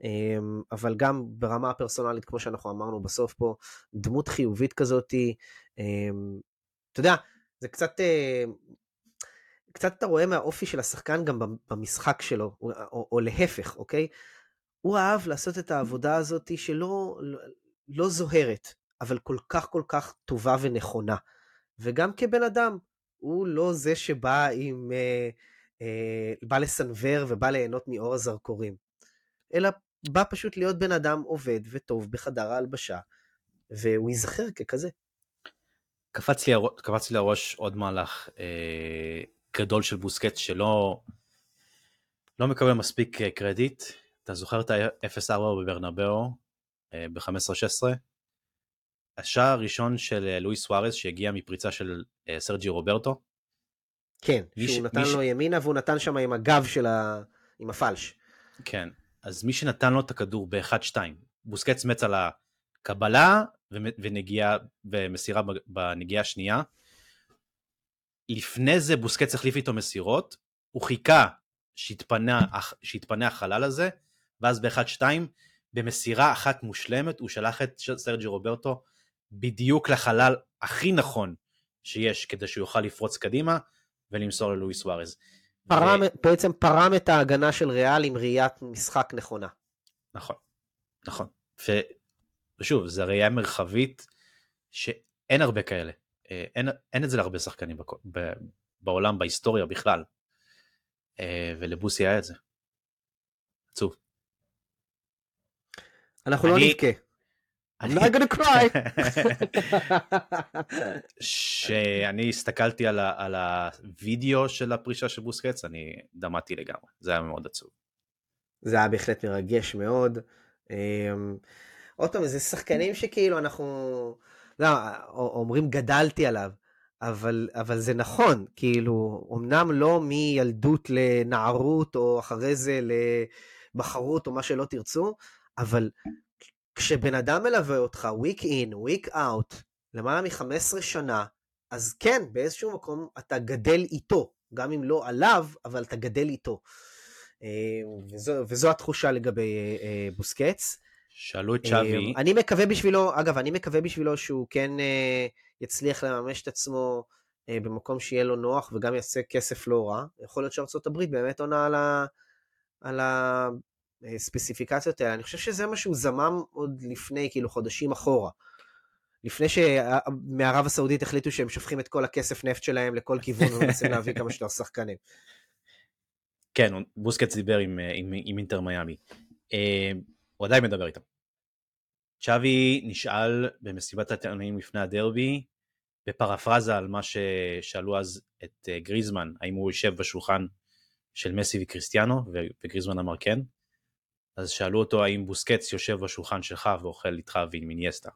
אמ, אבל גם ברמה הפרסונלית, כמו שאנחנו אמרנו בסוף פה, דמות חיובית כזאתי, אמ, אתה יודע, זה קצת, אה, קצת אתה רואה מהאופי של השחקן גם במשחק שלו, או, או, או להפך, אוקיי? הוא אהב לעשות את העבודה הזאת שלא לא, לא זוהרת, אבל כל כך כל כך טובה ונכונה. וגם כבן אדם, הוא לא זה שבא עם... אה, אה, בא לסנוור ובא ליהנות מאור הזרקורים, אלא בא פשוט להיות בן אדם עובד וטוב בחדר ההלבשה, והוא ייזכר ככזה. קפץ לי, קפץ לי לראש עוד מהלך אה, גדול של בוסקט שלא לא מקבל מספיק אה, קרדיט. אתה זוכר את ה-0-4 בברנבאו אה, ב-15-16? השער הראשון של אה, לואיס סוארז שהגיע מפריצה של סרג'י רוברטו. כן, שהוא ש- נתן מי ש- לו ימינה והוא נתן שם עם הגב של ה... עם הפלש. כן, אז מי שנתן לו את הכדור ב-1-2, בוסקץ מת על הקבלה ונגיעה ומסירה בנגיעה השנייה. לפני זה בוסקץ החליף איתו מסירות, הוא חיכה שיתפנה, הח- שיתפנה החלל הזה, ואז ב-1-2, במסירה אחת מושלמת, הוא שלח את סרג'י רוברטו בדיוק לחלל הכי נכון שיש כדי שהוא יוכל לפרוץ קדימה ולמסור ללואיס סוארז. פרם, בעצם פרם את ההגנה של ריאל עם ראיית משחק נכונה. נכון, נכון. ו... ושוב, זו ראייה מרחבית שאין הרבה כאלה. אה, אין, אין את זה להרבה שחקנים בק... ב... בעולם, בהיסטוריה בכלל. אה, ולבוסי היה את זה. עצוב. אנחנו לא אני- נבכה. I'm not gonna cry. (laughs) שאני הסתכלתי על, ה... על הווידאו של הפרישה של בוסקץ, אני דמעתי לגמרי. זה היה מאוד עצוב. זה היה בהחלט מרגש מאוד. אמ, עוד פעם, זה שחקנים שכאילו אנחנו, לא, אומרים גדלתי עליו, אבל, אבל זה נכון, כאילו, אמנם לא מילדות לנערות, או אחרי זה לבחרות, או מה שלא תרצו, אבל כשבן אדם מלווה אותך week in, week out, למעלה מ-15 שנה, אז כן, באיזשהו מקום אתה גדל איתו, גם אם לא עליו, אבל אתה גדל איתו. אה, וזו, וזו התחושה לגבי אה, אה, בוסקץ. שאלו את שווי, אה, אני מקווה בשבילו, אגב, אני מקווה בשבילו שהוא כן אה, יצליח לממש את עצמו אה, במקום שיהיה לו נוח וגם יעשה כסף לא רע. יכול להיות שארצות הברית באמת עונה על, ה, על הספציפיקציות האלה. אני חושב שזה מה שהוא זמם עוד לפני, כאילו, חודשים אחורה. לפני שמערב הסעודית החליטו שהם שופכים את כל הכסף נפט שלהם לכל כיוון ומנסים (laughs) להביא כמה שיותר שחקנים. כן, בוסקץ דיבר עם, אה, עם, עם אינטר מיאמי. אה, הוא עדיין מדבר איתם. צ'אבי נשאל במסיבת העיתונאים לפני הדרבי, בפרפרזה על מה ששאלו אז את אה, גריזמן, האם הוא יושב בשולחן של מסי וקריסטיאנו, וגריזמן אמר כן. אז שאלו אותו האם בוסקץ יושב בשולחן שלך ואוכל איתך ועם אינייסטה.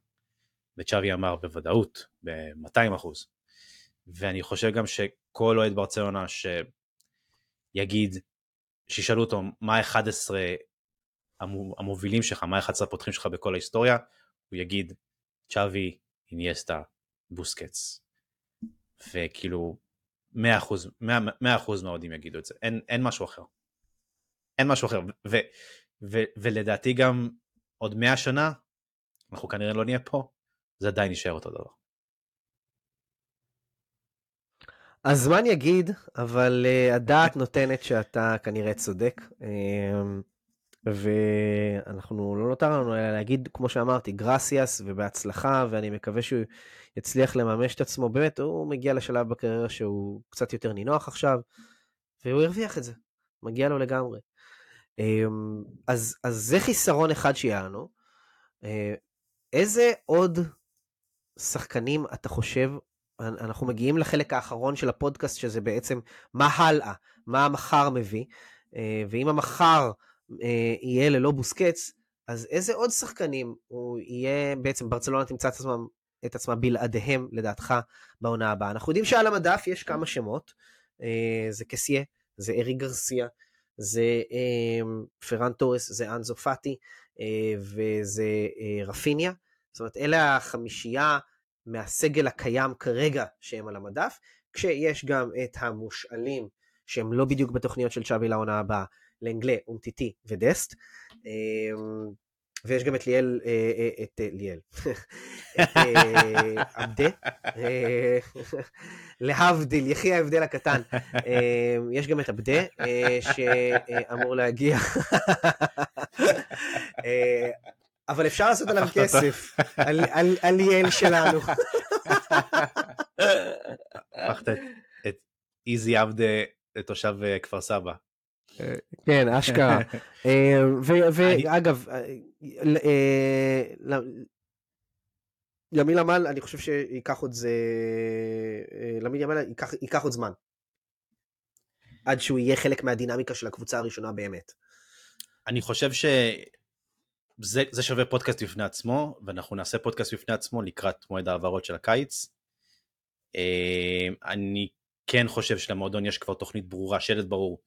וצ'אבי אמר בוודאות, ב-200 אחוז. ואני חושב גם שכל אוהד ברצלונה שיגיד, שישאלו אותו מה 11 המו- המובילים שלך, מה 11 הפותחים שלך בכל ההיסטוריה, הוא יגיד צ'אבי, אינייסטה, בוסקץ. וכאילו 100%, 100%, 100% מהאוהדים יגידו את זה, אין, אין משהו אחר. אין משהו אחר, ו, ו, ולדעתי גם עוד 100 שנה, אנחנו כנראה לא נהיה פה, זה עדיין יישאר אותו דבר. הזמן יגיד, אבל uh, הדעת נותנת שאתה כנראה צודק. Um, ואנחנו לא נותר לנו אלא להגיד, כמו שאמרתי, גרסיאס ובהצלחה, ואני מקווה שהוא יצליח לממש את עצמו. באמת, הוא מגיע לשלב בקריירה שהוא קצת יותר נינוח עכשיו, והוא הרוויח את זה. מגיע לו לגמרי. Um, אז, אז זה חיסרון אחד שיהיה לנו. Uh, איזה עוד שחקנים אתה חושב אנחנו מגיעים לחלק האחרון של הפודקאסט, שזה בעצם מה הלאה, מה המחר מביא, ואם המחר יהיה ללא בוסקץ, אז איזה עוד שחקנים הוא יהיה, בעצם ברצלונה תמצא את עצמה, את עצמה בלעדיהם, לדעתך, בעונה הבאה. אנחנו יודעים שעל המדף יש כמה שמות, אה, זה קסיה, זה אריק גרסיה, זה אה, פראן טורס, זה אנסו פאטי אה, וזה אה, רפיניה. זאת אומרת, אלה החמישייה מהסגל הקיים כרגע שהם על המדף, כשיש גם את המושאלים שהם לא בדיוק בתוכניות של צ'אבי לעונה הבאה, לאנגלה, אומטיטי ודסט. אמ, ויש גם את ליאל, אה, אה, את אה, ליאל, (laughs) את עבדה, להבדיל, יחי ההבדל הקטן. אמ, יש גם את עבדה, שאמור להגיע. אבל אפשר לעשות עליו כסף, על ליאל שלנו. הפכת את איזי עבדה לתושב כפר סבא. כן, אשכרה. (laughs) אה, ואגב, ימין עמל, אני חושב שייקח עוד זה... ימין עמל ייקח עוד זמן. עד שהוא יהיה חלק מהדינמיקה של הקבוצה הראשונה באמת. אני חושב שזה שווה פודקאסט בפני עצמו, ואנחנו נעשה פודקאסט בפני עצמו לקראת מועד העברות של הקיץ. אה, אני כן חושב שלמועדון יש כבר תוכנית ברורה, שלט ברור,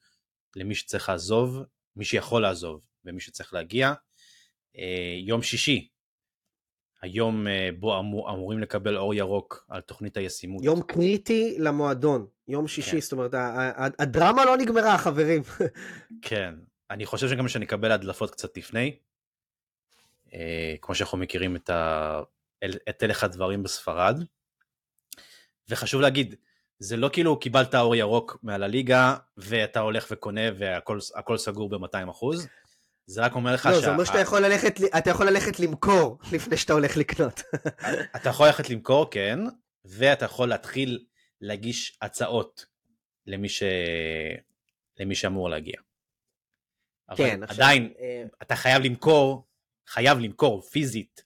למי שצריך לעזוב, מי שיכול לעזוב ומי שצריך להגיע. אה, יום שישי, היום אה, בו אמור, אמורים לקבל אור ירוק על תוכנית הישימות. יום קריטי למועדון, יום שישי, כן. זאת אומרת, הדרמה לא נגמרה, חברים. (laughs) כן, אני חושב שגם שנקבל הדלפות קצת לפני, אה, כמו שאנחנו מכירים את, ה... את הלך הדברים בספרד. וחשוב להגיד, זה לא כאילו קיבלת אור ירוק מעל הליגה ואתה הולך וקונה והכל סגור ב-200 אחוז. זה רק אומר לך לא, שה... זה אומר שאתה יכול ללכת, אתה יכול ללכת למכור לפני שאתה הולך לקנות. (laughs) אתה יכול ללכת למכור, כן, ואתה יכול להתחיל להגיש הצעות למי, ש... למי שאמור להגיע. כן, אבל עדיין, עכשיו... אה, אתה חייב למכור, חייב למכור פיזית,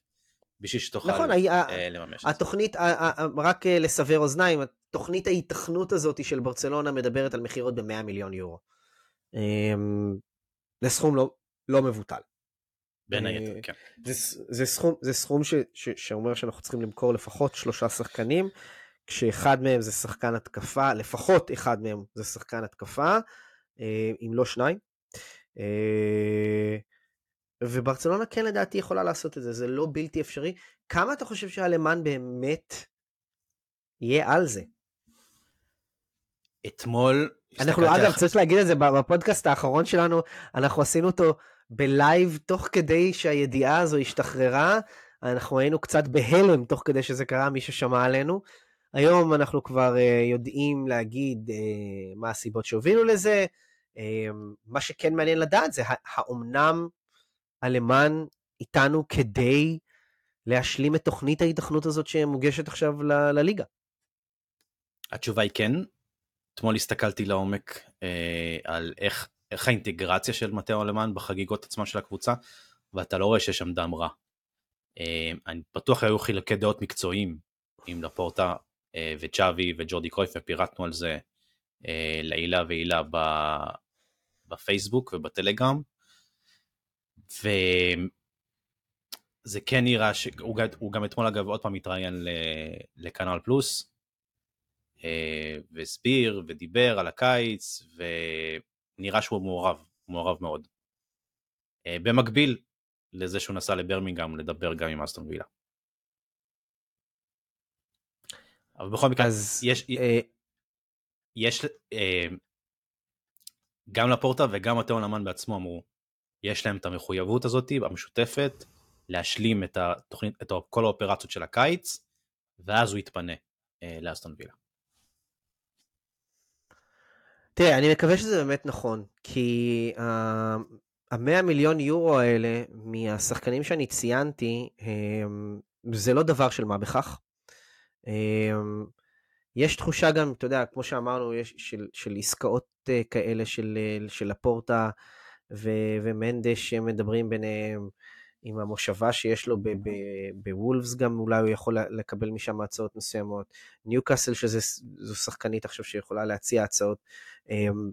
בשביל שתוכל נכון, אה, לממש את זה. התוכנית, רק אה, לסבר אוזניים, תוכנית ההיתכנות הזאת של ברצלונה מדברת על מכירות ב-100 מיליון יורו. אמ, זה סכום לא, לא מבוטל. בין היתר, כן. זה, זה סכום, זה סכום ש, ש, שאומר שאנחנו צריכים למכור לפחות שלושה שחקנים, כשאחד מהם זה שחקן התקפה, לפחות אחד מהם זה שחקן התקפה, אה, אם לא שניים. וברצלונה כן לדעתי יכולה לעשות את זה, זה לא בלתי אפשרי. כמה אתה חושב שהלמן באמת יהיה על זה? אתמול... אנחנו אגב אח... צריך להגיד את זה בפודקאסט האחרון שלנו אנחנו עשינו אותו בלייב תוך כדי שהידיעה הזו השתחררה אנחנו היינו קצת בהלם תוך כדי שזה קרה מי ששמע עלינו. היום אנחנו כבר uh, יודעים להגיד uh, מה הסיבות שהובילו לזה. Uh, מה שכן מעניין לדעת זה האומנם אלמן איתנו כדי להשלים את תוכנית ההיתכנות הזאת שמוגשת עכשיו ל- לליגה. התשובה היא כן, אתמול הסתכלתי לעומק אה, על איך, איך האינטגרציה של מטאו אלמן בחגיגות עצמן של הקבוצה, ואתה לא רואה שיש שם דם רע. אה, אני בטוח היו חילוקי דעות מקצועיים עם לפורטה אה, וצ'אבי וג'ורדי קרויף, ופירטנו על זה אה, לעילה ועילה בפייסבוק ובטלגרם. וזה כן נראה שהוא גם אתמול אגב עוד פעם התראיין לכנל פלוס, והסביר ודיבר על הקיץ, ונראה שהוא מעורב, מעורב מאוד. אה, במקביל לזה שהוא נסע לברמינגהם לדבר גם עם אסטון וילה. אבל בכל מקרה, אז יש, אה... יש אה, גם לפורטה וגם מטאו נאמן בעצמו אמרו, יש להם את המחויבות הזאת המשותפת להשלים את, התוכנית, את כל האופרציות של הקיץ, ואז הוא יתפנה אה, לאסטון וילה. תראה, אני מקווה שזה באמת נכון, כי המאה uh, מיליון יורו האלה מהשחקנים שאני ציינתי, זה לא דבר של מה בכך. הם, יש תחושה גם, אתה יודע, כמו שאמרנו, יש, של, של עסקאות uh, כאלה של, uh, של הפורטה ו- ומנדש שמדברים ביניהם. עם המושבה שיש לו בוולפס גם, אולי הוא יכול לקבל משם הצעות מסוימות. ניוקאסל שזו שחקנית עכשיו שיכולה להציע הצעות. אמ,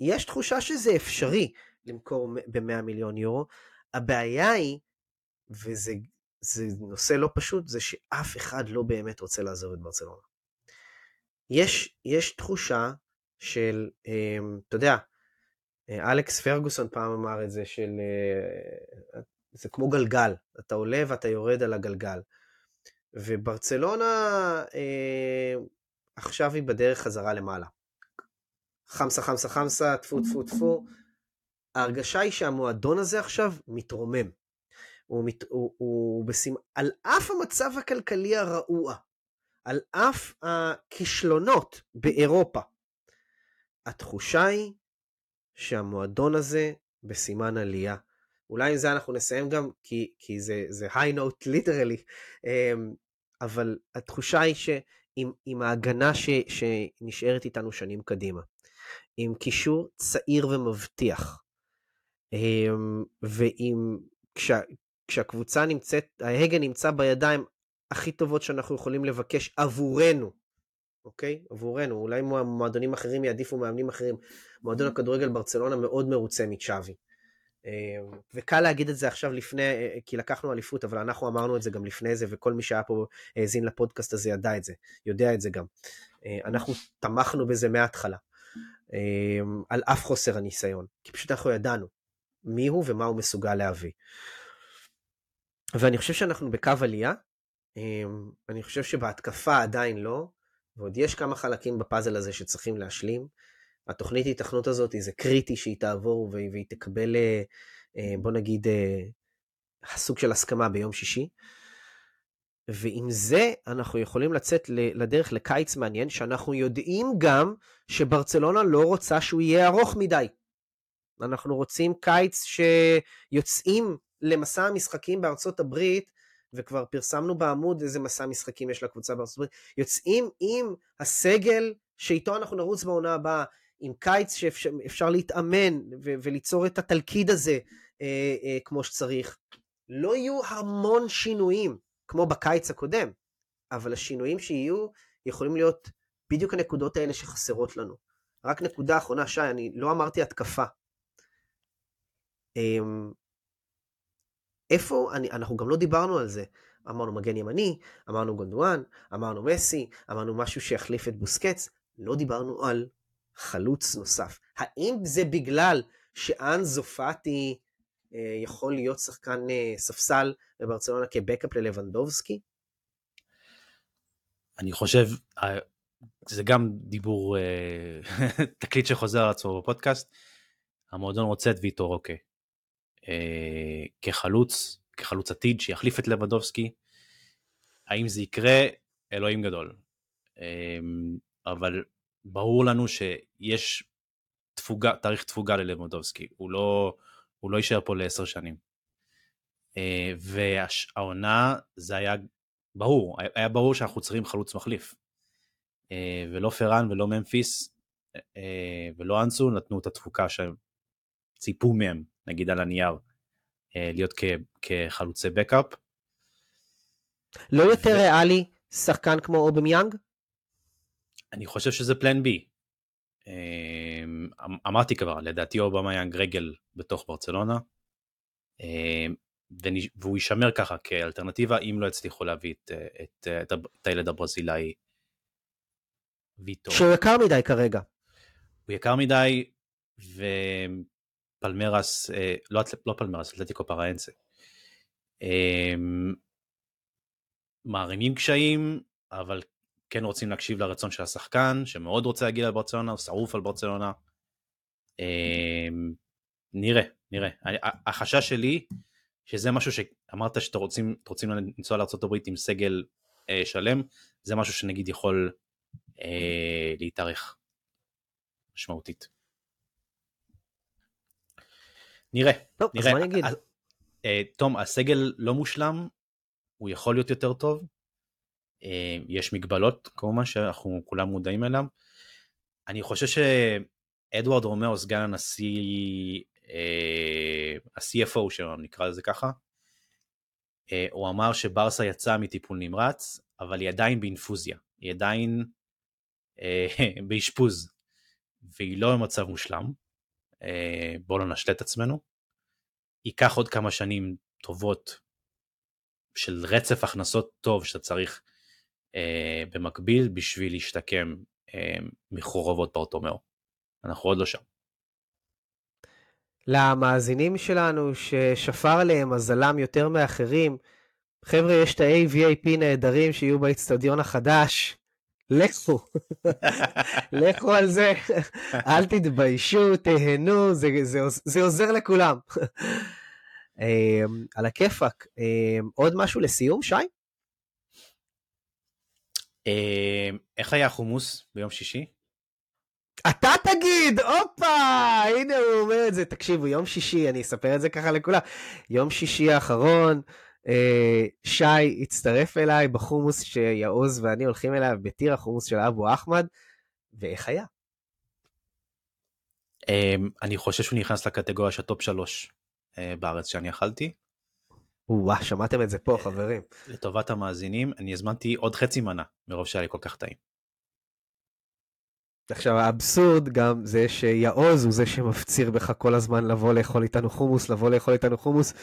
יש תחושה שזה אפשרי למכור ב-100 מיליון יורו. הבעיה היא, וזה נושא לא פשוט, זה שאף אחד לא באמת רוצה לעזוב את ברצלונה. יש, יש תחושה של, אה, אתה יודע, אה, אלכס פרגוסון פעם אמר את זה, של, אה, זה כמו גלגל, אתה עולה ואתה יורד על הגלגל. וברצלונה אה, עכשיו היא בדרך חזרה למעלה. חמסה חמסה חמסה, טפו טפו טפו. ההרגשה היא שהמועדון הזה עכשיו מתרומם. הוא, מת, הוא, הוא בשימ... על אף המצב הכלכלי הרעוע, על אף הכישלונות באירופה, התחושה היא שהמועדון הזה בסימן עלייה. אולי עם זה אנחנו נסיים גם, כי, כי זה, זה high note literally, אמ, אבל התחושה היא שעם ההגנה ש, שנשארת איתנו שנים קדימה, עם קישור צעיר ומבטיח, אמ, ועם, כשה, כשהקבוצה נמצאת, ההגה נמצא בידיים הכי טובות שאנחנו יכולים לבקש עבורנו, אוקיי? עבורנו, אולי מועדונים אחרים יעדיפו מאמנים אחרים. מועדון הכדורגל ברצלונה מאוד מרוצה מצ'אבי. אמ, וקל להגיד את זה עכשיו לפני, אה, כי לקחנו אליפות, אבל אנחנו אמרנו את זה גם לפני זה, וכל מי שהיה פה האזין לפודקאסט הזה ידע את זה, יודע את זה גם. אה, אנחנו תמכנו בזה מההתחלה, אמ, על אף חוסר הניסיון, כי פשוט אנחנו ידענו מי הוא ומה הוא מסוגל להביא. ואני חושב שאנחנו בקו עלייה, אמ, אני חושב שבהתקפה עדיין לא, ועוד יש כמה חלקים בפאזל הזה שצריכים להשלים. התוכנית התכנות הזאת זה קריטי שהיא תעבור והיא תקבל, אה, אה, בוא נגיד, אה, סוג של הסכמה ביום שישי. ועם זה אנחנו יכולים לצאת לדרך לקיץ מעניין, שאנחנו יודעים גם שברצלונה לא רוצה שהוא יהיה ארוך מדי. אנחנו רוצים קיץ שיוצאים למסע המשחקים בארצות הברית, וכבר פרסמנו בעמוד איזה מסע משחקים יש לקבוצה בארצות הברית, יוצאים עם הסגל שאיתו אנחנו נרוץ בעונה הבאה, עם קיץ שאפשר להתאמן ו- וליצור את התלכיד הזה אה, אה, כמו שצריך. לא יהיו המון שינויים כמו בקיץ הקודם, אבל השינויים שיהיו יכולים להיות בדיוק הנקודות האלה שחסרות לנו. רק נקודה אחרונה, שי, אני לא אמרתי התקפה. אה, איפה, אני, אנחנו גם לא דיברנו על זה. אמרנו מגן ימני, אמרנו גונדואן, אמרנו מסי, אמרנו משהו שיחליף את בוסקץ, לא דיברנו על חלוץ נוסף. האם זה בגלל שאנזו פאטי אה, יכול להיות שחקן אה, ספסל בברצלונה כבקאפ ללבנדובסקי? אני חושב, אה, זה גם דיבור, (laughs) תקליט שחוזר על עצמו בפודקאסט, המועדון רוצה את ויטור אה, כחלוץ, כחלוץ עתיד שיחליף את לבנדובסקי. האם זה יקרה? אלוהים גדול. אבל ברור לנו שיש תפוגה, תאריך תפוגה ללבנדובסקי, הוא לא, הוא לא יישאר פה לעשר שנים. אה, והעונה זה היה ברור, היה ברור שאנחנו צריכים חלוץ מחליף. אה, ולא פראן ולא ממפיס אה, ולא אנסו נתנו את התפוקה שהם ציפו מהם, נגיד על הנייר, להיות כחלוצי backup. לא יותר ו... ריאלי שחקן כמו אובמיאנג? אני חושב שזה plan B. אמ, אמ, אמרתי כבר, לדעתי אובמיאנג רגל בתוך ברצלונה, אמ, והוא יישמר ככה כאלטרנטיבה אם לא יצליחו להביא את, את, את, את הילד הברזילאי ויטו. שהוא יקר מדי כרגע. הוא יקר מדי, ופלמרס, אה, לא, לא פלמרס, אתלטיקו פראנסה. מערימים קשיים, אבל כן רוצים להקשיב לרצון של השחקן, שמאוד רוצה להגיע לברצלונה, הוא שרוף על ברצלונה. אמ, נראה, נראה. החשש שלי, שזה משהו שאמרת שאתם רוצים, רוצים לנסוע לארה"ב עם סגל אה, שלם, זה משהו שנגיד יכול אה, להתארך משמעותית. נראה, טוב, נראה. אז מה אני אגיד? אה, תום, הסגל לא מושלם, הוא יכול להיות יותר טוב, יש מגבלות כמובן שאנחנו כולם מודעים אליהם. אני חושב שאדוארד רומאו סגן הנשיא, אה, ה-CFO שלנו נקרא לזה ככה, אה, הוא אמר שברסה יצאה מטיפול נמרץ, אבל היא עדיין באינפוזיה, היא עדיין (laughs) באשפוז, והיא לא במצב מושלם, בואו לא נשלה את עצמנו. ייקח עוד כמה שנים טובות של רצף הכנסות טוב שאתה צריך אה, במקביל בשביל להשתקם אה, מחורבות ברטומיאו. אנחנו עוד לא שם. למאזינים שלנו ששפר עליהם מזלם יותר מאחרים, חבר'ה, יש את ה-AVAP נהדרים שיהיו באיצטדיון החדש. לכו, לכו על זה, אל תתביישו, תהנו, זה, זה, זה עוזר לכולם. אמ, על הכיפאק. אמ, עוד משהו לסיום, שי? אמ, איך היה החומוס ביום שישי? אתה תגיד, הופה, הנה הוא אומר את זה. תקשיבו, יום שישי, אני אספר את זה ככה לכולם. יום שישי האחרון, אה, שי הצטרף אליי בחומוס שיעוז ואני הולכים אליו בטירה החומוס של אבו אחמד, ואיך היה? אני חושב שהוא נכנס לקטגוריה של top שלוש אה, בארץ שאני אכלתי. וואה, שמעתם את זה פה, חברים. לטובת המאזינים, אני הזמנתי עוד חצי מנה, מרוב שהיה לי כל כך טעים. עכשיו האבסורד גם זה שיעוז הוא זה שמפציר בך כל הזמן לבוא לאכול איתנו חומוס, לבוא לאכול איתנו חומוס.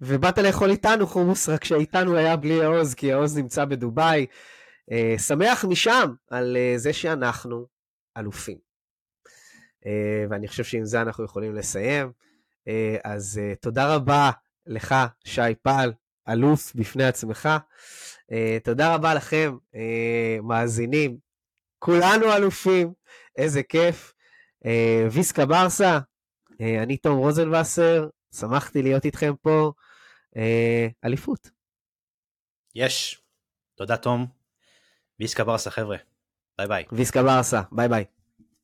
ובאת לאכול איתנו חומוס, רק שאיתנו היה בלי יעוז, כי יעוז נמצא בדובאי. Uh, שמח משם על uh, זה שאנחנו אלופים. Uh, ואני חושב שעם זה אנחנו יכולים לסיים. Uh, אז uh, תודה רבה לך, שי פל, אלוף בפני עצמך. Uh, תודה רבה לכם, uh, מאזינים. כולנו אלופים, איזה כיף. Uh, ויסקה ברסה, uh, אני תום רוזנבסר, שמחתי להיות איתכם פה. Uh, אליפות. יש. תודה, תום. ויסקה ברסה, חבר'ה. ביי ביי. ויסקה ברסה, ביי ביי.